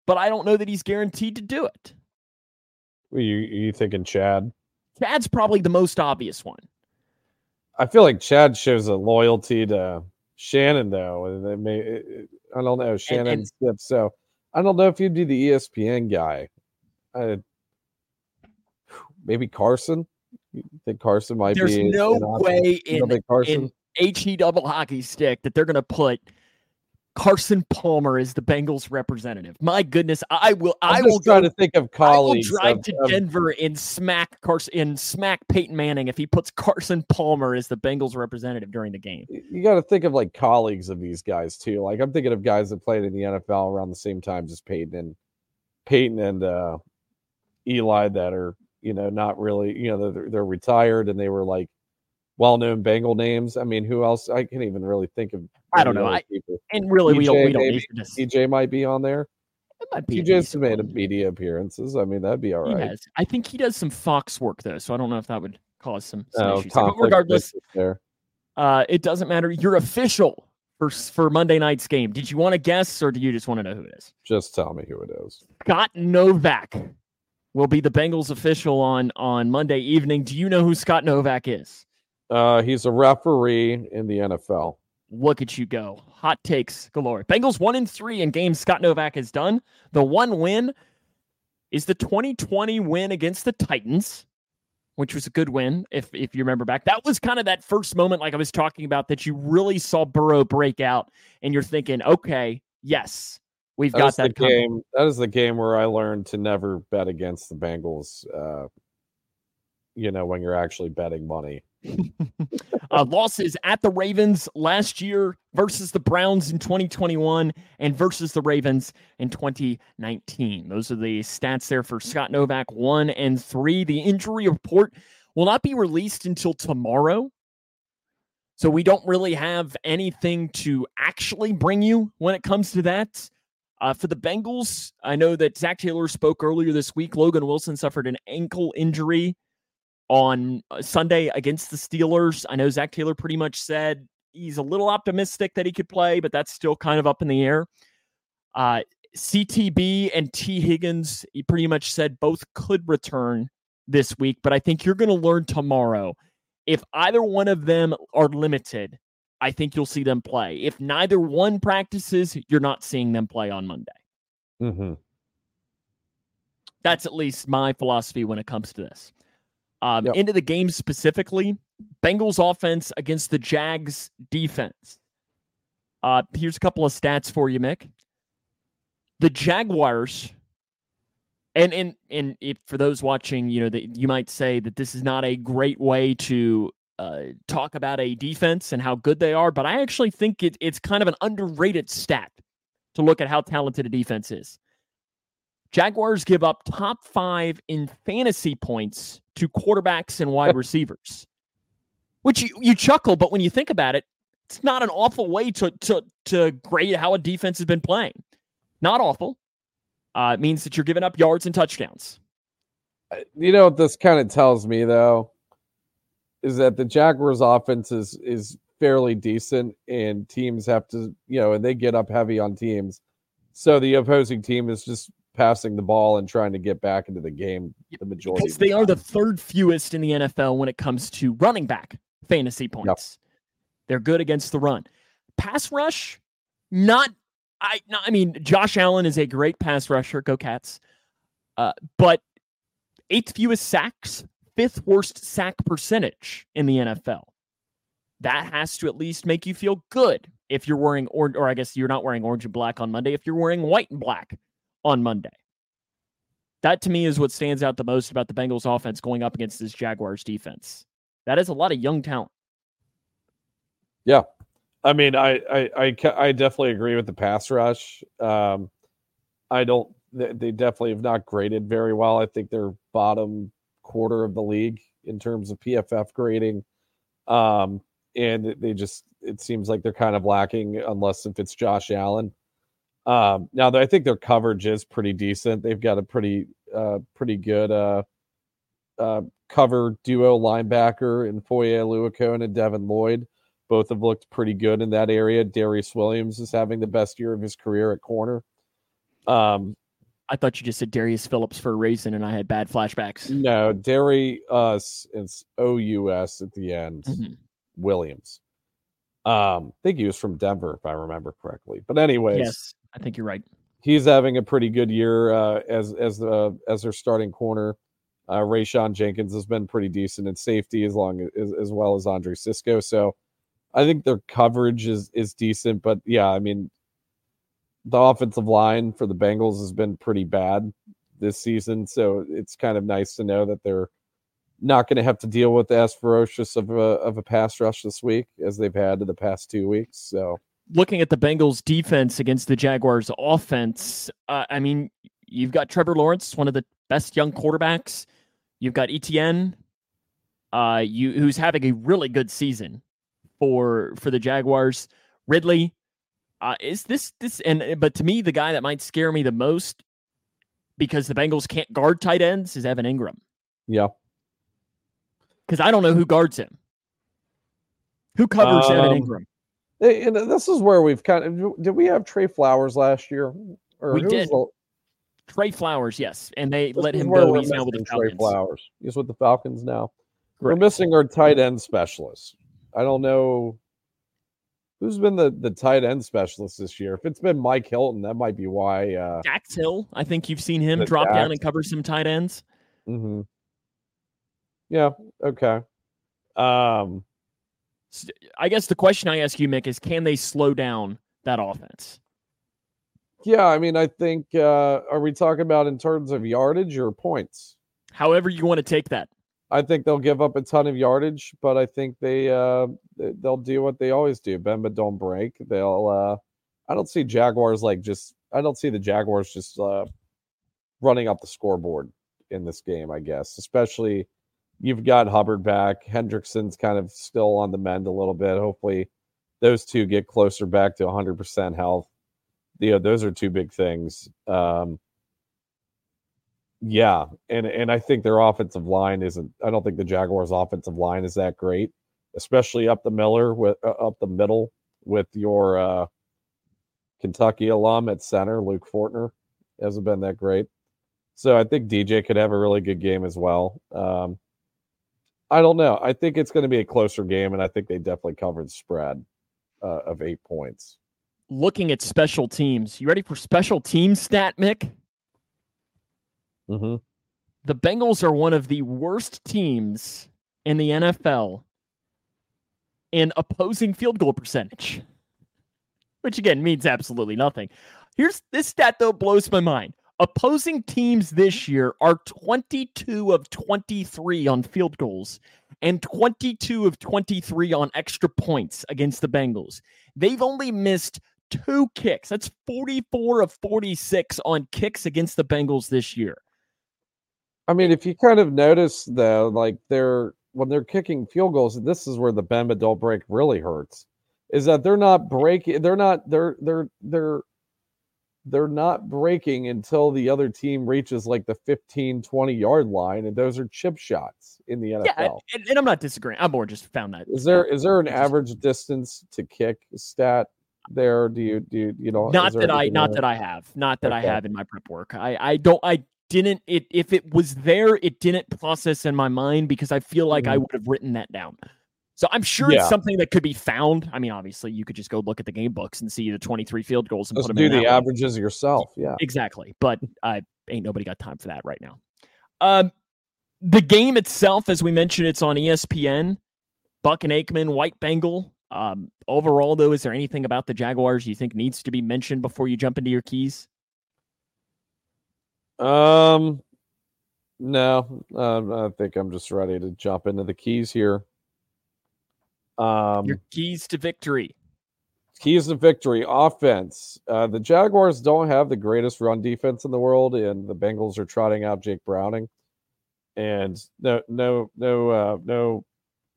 A: but I don't know that he's guaranteed to do it.
B: Are you you thinking Chad?
A: Chad's probably the most obvious one.
B: I feel like Chad shows a loyalty to Shannon, though. And may, I don't know Shannon and, so I don't know if you'd be the ESPN guy. I, maybe Carson. You think Carson might
A: There's
B: be?
A: There's no way in, in HE double hockey stick that they're going to put Carson Palmer is the Bengals representative. My goodness, I will. I will try
B: to think of
A: I will
B: colleagues.
A: drive
B: of-
A: to
B: of-
A: Denver and smack Carson and smack Peyton Manning if he puts Carson Palmer as the Bengals representative during the game.
B: you got to think of like colleagues of these guys too. Like I'm thinking of guys that played in the NFL around the same time as Peyton and Peyton and uh, Eli that are you know not really you know they're, they're retired and they were like well-known Bengal names. I mean, who else? I can't even really think of.
A: I don't know. I- And really, we don't.
B: TJ
A: We don't
B: maybe.
A: need to just.
B: TJ might be on there.
A: It might be
B: TJ's made
A: one.
B: media appearances. I mean, that'd be all right.
A: I think he does some Fox work though, so I don't know if that would cause some, some
B: Oh,
A: issues. But regardless,
B: there.
A: uh, it doesn't matter. You're official for for Monday night's game. Did you want to guess, or do you just want to know who it is?
B: Just tell me who it is.
A: Scott Novak will be the Bengals official on on Monday evening. Do you know who Scott Novak is?
B: Uh, he's a referee in the NFL.
A: Look at you go. Hot takes galore. Bengals one in three in games Scott Novak has done. The one win is the 2020 win against the Titans, which was a good win, if if you remember back. That was kind of that first moment, like I was talking about, that you really saw Burrow break out, and you're thinking, okay, yes, we've
B: That
A: got that coming.
B: game. That is the game where I learned to never bet against the Bengals. Uh, you know, when you're actually betting money.
A: uh, losses at the Ravens last year versus the Browns in 2021 and versus the Ravens in 2019. Those are the stats there for Scott Novak, one and three. The injury report will not be released until tomorrow. So we don't really have anything to actually bring you when it comes to that. Uh, for the Bengals, I know that Zac Taylor spoke earlier this week. Logan Wilson suffered an ankle injury on uh, Sunday against the Steelers. I know Zac Taylor pretty much said he's a little optimistic that he could play, but that's still kind of up in the air. Uh, CTB and Tee Higgins, he pretty much said both could return this week, but I think you're going to learn tomorrow. If either one of them are limited, I think you'll see them play. If neither one practices, you're not seeing them play on Monday.
B: Mm-hmm.
A: That's at least my philosophy when it comes to this. Um,
B: Yep.
A: Into the game specifically, Bengals offense against the Jags defense. Uh, here's a couple of stats for you, Mick. The Jaguars, and and and if for those watching, you know that you might say that this is not a great way to uh, talk about a defense and how good they are, but I actually think it, it's kind of an underrated stat to look at how talented a defense is. Jaguars give up top five in fantasy points to quarterbacks and wide receivers, which you, you chuckle, but when you think about it, it's not an awful way to to to grade how a defense has been playing. Not awful. Uh, it means that you're giving up yards and touchdowns.
B: You know what this kind of tells me though is that the Jaguars offense is is fairly decent and teams have to, you know, and they get up heavy on teams. So the opposing team is just passing the ball and trying to get back into the game the majority
A: Because
B: of the
A: they are the third fewest in the NFL when it comes to running back fantasy points. They're good against the run. Pass rush, not I no, I mean Josh Allen is a great pass rusher, go Cats. Uh, but eighth fewest sacks, fifth worst sack percentage in the NFL. That has to at least make you feel good if you're wearing or or I guess you're not wearing orange and black on Monday if you're wearing white and black on Monday. That to me is what stands out the most about the Bengals offense going up against this Jaguars defense. That is a lot of young talent. Yeah.
B: I mean, I, I, I, I definitely agree with the pass rush. Um, I don't. They, definitely have not graded very well. I think they're bottom quarter of the league in terms of PFF grading. Um, and they just it seems like they're kind of lacking unless if it's Josh Allen. Um, now I think their coverage is pretty decent. They've got a pretty uh pretty good uh uh cover duo linebacker in Foye Oluokun and Devin Lloyd. Both have looked pretty good in that area. Darious Williams is having the best year of his career at corner. Um,
A: I thought you just said Darius Phillips for a reason, and I had bad flashbacks.
B: no, Darious it's O U S at the end.
A: Mhm.
B: Williams. Um, I think he was from Denver, if I remember correctly. But anyways,
A: Yes, I think you're right.
B: he's having a pretty good year uh, as as as their starting corner. Uh, Rayshawn Jenkins has been pretty decent in safety as long as as well as Andre Cisco. So I think their coverage is is decent. But yeah, I mean, the offensive line for the Bengals has been pretty bad this season, so it's kind of nice to know that they're not going to have to deal with as ferocious of a of a pass rush this week as they've had in the past two weeks. So,
A: looking at the Bengals' defense against the Jaguars' offense, uh, I mean, you've got Trevor Lawrence, one of the best young quarterbacks. You've got Etienne, uh, you who's having a really good season for for the Jaguars. Ridley, uh, is this this and but to me the guy that might scare me the most because the Bengals can't guard tight ends is Evan Engram.
B: Yeah,
A: because I don't know who guards him. Who covers um, Evan Engram?
B: And this is where we've kind of did we have Tre Flowers last year?
A: Or we did. The, Tre Flowers, yes, and they let him go. He's now with the Falcons.
B: Tre Flowers. He's with the Falcons now. We're missing our tight end specialist. I don't know who's been the the tight end specialist this year. If it's been Mike Hilton, that might be why. Uh,
A: Dax Hill, I think you've seen him drop Dax. down and cover some tight ends.
B: Mm-hmm. Yeah. Okay. Um,
A: I guess the question I ask you, Mick, is can they slow down that offense?
B: Yeah, I mean, I think uh, are we talking about in terms of yardage or points?
A: However you want to take that.
B: I think they'll give up a ton of yardage, but I think they uh, they'll do what they always do: bend but don't break. They'll. Uh, I don't see Jaguars like just. I don't see the Jaguars just uh, running up the scoreboard in this game. I guess, especially you've got Hubbard back. Hendrickson's kind of still on the mend a little bit. Hopefully, those two get closer back to 100% health. You know, those are two big things. Um, yeah, and and I think their offensive line isn't. I don't think the Jaguars' offensive line is that great, especially up the Miller with uh, up the middle with your uh, Kentucky alum at center, Luke Fortner, hasn't been that great. So I think DJ could have a really good game as well. Um, I don't know. I think it's going to be a closer game, and I think they definitely covered the spread uh, of eight points.
A: Looking at special teams, you ready for special team stat, Mick?
B: Mm-hmm.
A: The Bengals are one of the worst teams in the NFL in opposing field goal percentage, which again means absolutely nothing. Here's this stat, though, blows my mind. Opposing teams this mm-hmm. year are 22 of 23 on field goals and 22 of 23 on extra points against the Bengals. They've only missed two kicks. That's 44 of 46 on kicks against the Bengals this year.
B: I mean, if you kind of notice though, like they're when they're kicking field goals, and this is where the but don't break really hurts. Is that they're not breaking, they're not, they're they're they're they're not breaking until the other team reaches like the 15, 20 yard line, and those are chip shots in the NFL. Yeah,
A: and, and I'm not disagreeing. I'm more just found that.
B: Is there is there an average distance to kick stat there? Do you do you, you know?
A: Not that I not that I have, not that okay. I have in my prep work. I I don't I didn't it if it was there it didn't process in my mind because i feel like mm. i would have written that down so i'm sure yeah. it's something that could be found i mean obviously you could just go look at the game books and see the 23 field goals and
B: Let's
A: put them
B: do the averages way. yourself yeah
A: exactly but i ain't nobody got time for that right now um the game itself as we mentioned it's on espn buck and aikman white bengal um overall though is there anything about the jaguars you think needs to be mentioned before you jump into your keys
B: um, no, um, I think I'm just ready to jump into the keys here.
A: Um, Your keys to victory.
B: Keys to victory. Offense. Uh, the Jaguars don't have the greatest run defense in the world, and the Bengals are trotting out Jake Browning. And no, no, no, uh, no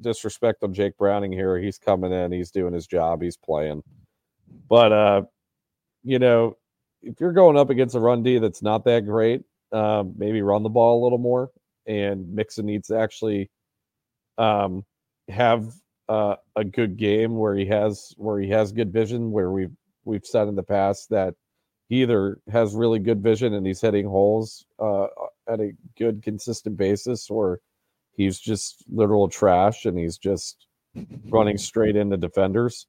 B: disrespect on Jake Browning here. He's coming in. He's doing his job. He's playing. But uh, you know, if you're going up against a run D that's not that great, um, maybe run the ball a little more. And Mixon needs to actually um, have uh, a good game where he has where he has good vision. Where we've we've said in the past that he either has really good vision and he's hitting holes uh, at a good consistent basis, or he's just literal trash and he's just running straight into defenders.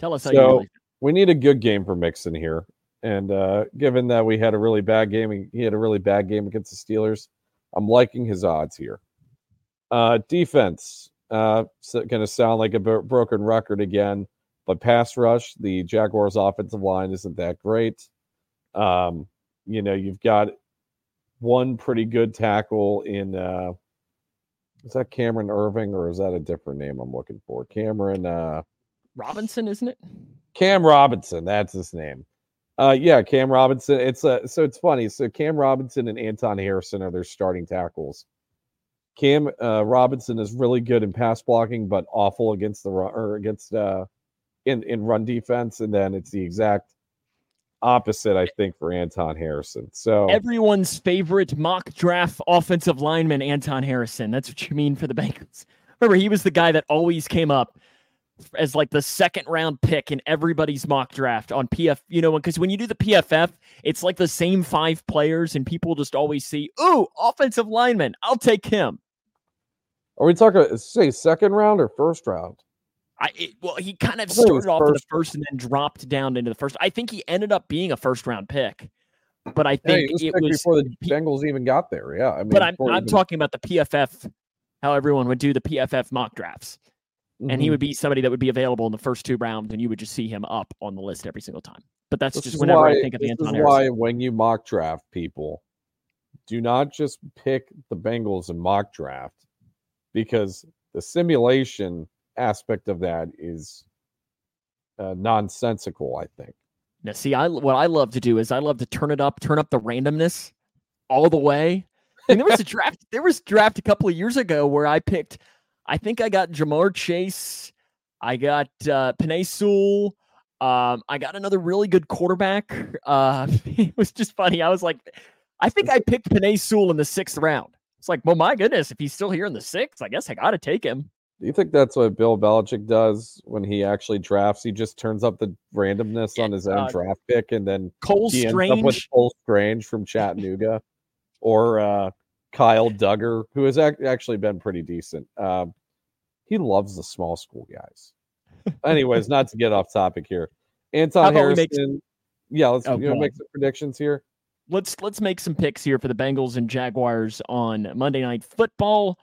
A: Tell us how so, you really.
B: We need a good game for Mixon here. And uh, given that we had a really bad game, he had a really bad game against the Steelers. I'm liking his odds here. Uh, defense, uh, so going to sound like a broken record again, but pass rush, the Jaguars' offensive line isn't that great. Um, you know, you've got one pretty good tackle in uh is that Cameron Irving or is that a different name I'm looking for? Cameron uh
A: Robinson, isn't it?
B: Cam Robinson, that's his name. Uh yeah, Cam Robinson. It's uh so it's funny. So Cam Robinson and Anton Harrison are their starting tackles. Cam uh, Robinson is really good in pass blocking, but awful against the run or against uh in in run defense. And then it's the exact opposite, I think, for Anton Harrison. So
A: everyone's favorite mock draft offensive lineman, Anton Harrison. That's what you mean for the Bengals. Remember, he was the guy that always came up as like the second round pick in everybody's mock draft on PF. You know, because when you do the PFF, it's like the same five players, and people just always see, "Ooh, offensive lineman, I'll take him."
B: Are we talking say second round or first round?
A: I it, well, he kind of started off in the first and then dropped down into the first. I think he ended up being a first round pick, but I think
B: yeah,
A: it was
B: before the Bengals even got there. Yeah, I mean,
A: but I'm I'm even... talking about the PFF, how everyone would do the PFF mock drafts, mm-hmm. and he mm-hmm. would be somebody that would be available in the first two rounds, and you would just see him up on the list every single time. But that's
B: this
A: just whenever
B: why,
A: I think of
B: this
A: Anton
B: is
A: Harrison.
B: why when you mock draft people, do not just pick the Bengals in mock draft because the simulation aspect of that is uh, nonsensical. I think.
A: Now, see, I what I love to do is I love to turn it up, turn up the randomness all the way. And there was a draft. There was draft a couple of years ago where I picked. I think I got Ja'Marr Chase. I got uh, Penei Sewell. Um, I got another really good quarterback. Uh, it was just funny. I was like, I think I picked Penei Sewell in the sixth round. It's like, well, my goodness, if he's still here in the sixth, I guess I got to take him.
B: Do you think that's what Bill Belichick does when he actually drafts? He just turns up the randomness on his own uh, draft pick, and then
A: Cole
B: he
A: Strange
B: ends up with Cole Strange from Chattanooga, or uh, Kyle Dugger, who has ac- actually been pretty decent. Uh, he loves the small school guys. Anyways, not to get off topic here. Anton Harrison. Make... Yeah, let's oh, you know, make some predictions here.
A: Let's let's make some picks here for the Bengals and Jaguars on Monday Night Football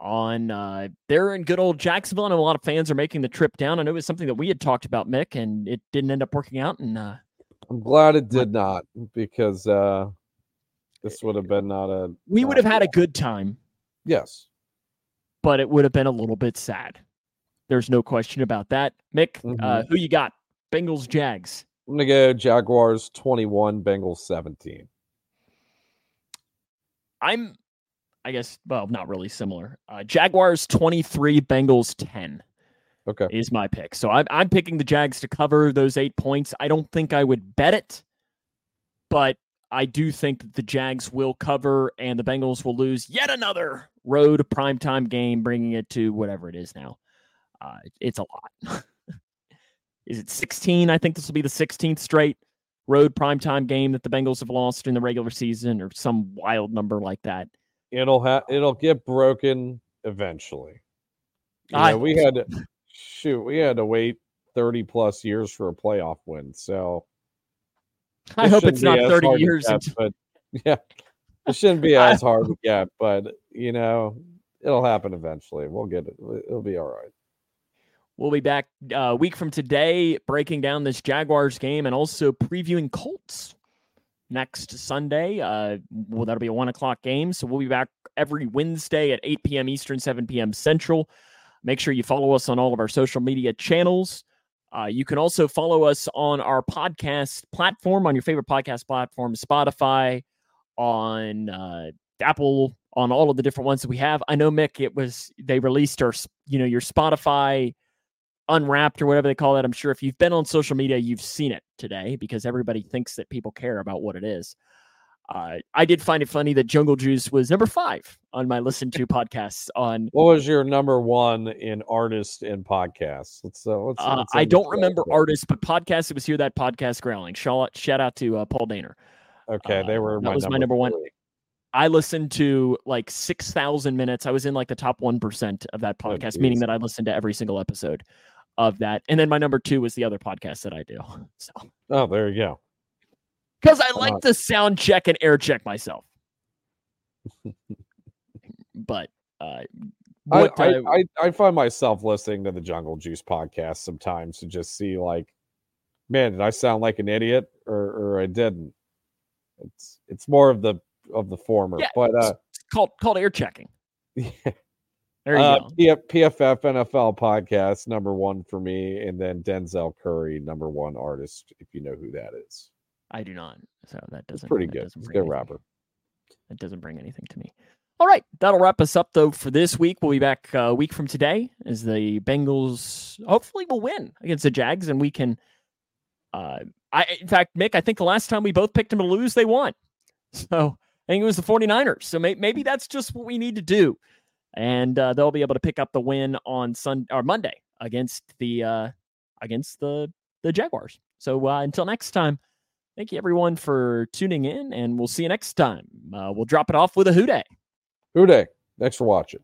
A: on uh, they're in good old Jacksonville, and a lot of fans are making the trip down. I know it was something that we had talked about, Mick, and it didn't end up working out. And uh,
B: I'm glad it did not because uh, this would have been not a.
A: We would have had a good time.
B: Yes,
A: but it would have been a little bit sad. There's no question about that. Mick, uh, mm-hmm. uh, who you got? Bengals, Jags.
B: I'm gonna go Jaguars 21, Bengals 17.
A: I'm I guess, well, not really similar. Uh, Jaguars 23, Bengals 10.
B: Okay.
A: Is my pick. So I'm, I'm picking the Jags to cover those eight points. I don't think I would bet it, but I do think that the Jags will cover and the Bengals will lose yet another road primetime game, bringing it to whatever it is now. Uh, it's a lot. is it 16? I think this will be the 16th straight road primetime game that the Bengals have lost in the regular season or some wild number like that
B: it'll have it'll get broken eventually. You know, we had to, shoot, we had to wait 30 plus years for a playoff win. So
A: I hope it's not 30 years.
B: Get, into... But yeah, it shouldn't be as hard to get, but you know, it'll happen eventually. We'll get it. It'll be all right.
A: We'll be back a uh, week from today, breaking down this Jaguars game and also previewing Colts next Sunday. Uh, well, that'll be a one o'clock game. So we'll be back every Wednesday at 8 p.m. Eastern, 7 p.m. Central. Make sure you follow us on all of our social media channels. Uh, you can also follow us on our podcast platform, on your favorite podcast platform, Spotify, on uh, Apple, on all of the different ones that we have. I know, Mick, it was they released our, you know, your Spotify unwrapped or whatever they call it. I'm sure if you've been on social media, you've seen it today because everybody thinks that people care about what it is. Uh, I did find it funny that Jungle Juice was number five on my listen to podcasts. On
B: what was your number one in artist and podcasts? Let's, uh, let's,
A: uh, let's I don't remember artists, but podcast. It was here that podcast growling. Shout, shout out to uh, Paul Dehner.
B: Okay, they were.
A: Uh, that was
B: number
A: my number
B: three.
A: one. I listened to like six thousand minutes. I was in like the top one percent of that oh, podcast, oh, meaning that I listened to every single episode of that. And then my number two was the other podcast that I do. So
B: oh, there you go.
A: Because I like uh, to sound check and air check myself. but uh,
B: I, I, I, I find myself listening to the Jungle Juice podcast sometimes to just see like Man, did I sound like an idiot or or I didn't? It's it's more of the of the former,
A: Yeah,
B: but uh,
A: called called air checking.
B: yeah.
A: There you
B: Uh,
A: go.
B: PFF NFL podcast number one for me, and then Denzel Curry number one artist, if you know who that is.
A: I do not. So that doesn't.
B: pretty
A: that
B: good.
A: doesn't
B: It's a good
A: anything.
B: rapper.
A: That doesn't bring anything to me. All right, that'll wrap us up though for this week. We'll be back uh, a week from today as the Bengals hopefully will win against the Jags, and we can. Uh, I in fact, Mick, I think the last time we both picked them to lose, they won. So I think it was the 49ers. So may, maybe that's just what we need to do, and uh, they'll be able to pick up the win on Sun or Monday against the uh, against the the Jaguars. So uh, until next time. Thank you everyone for tuning in, and we'll see you next time. Uh, we'll drop it off with a Who Dey.
B: Who dey? Thanks for watching.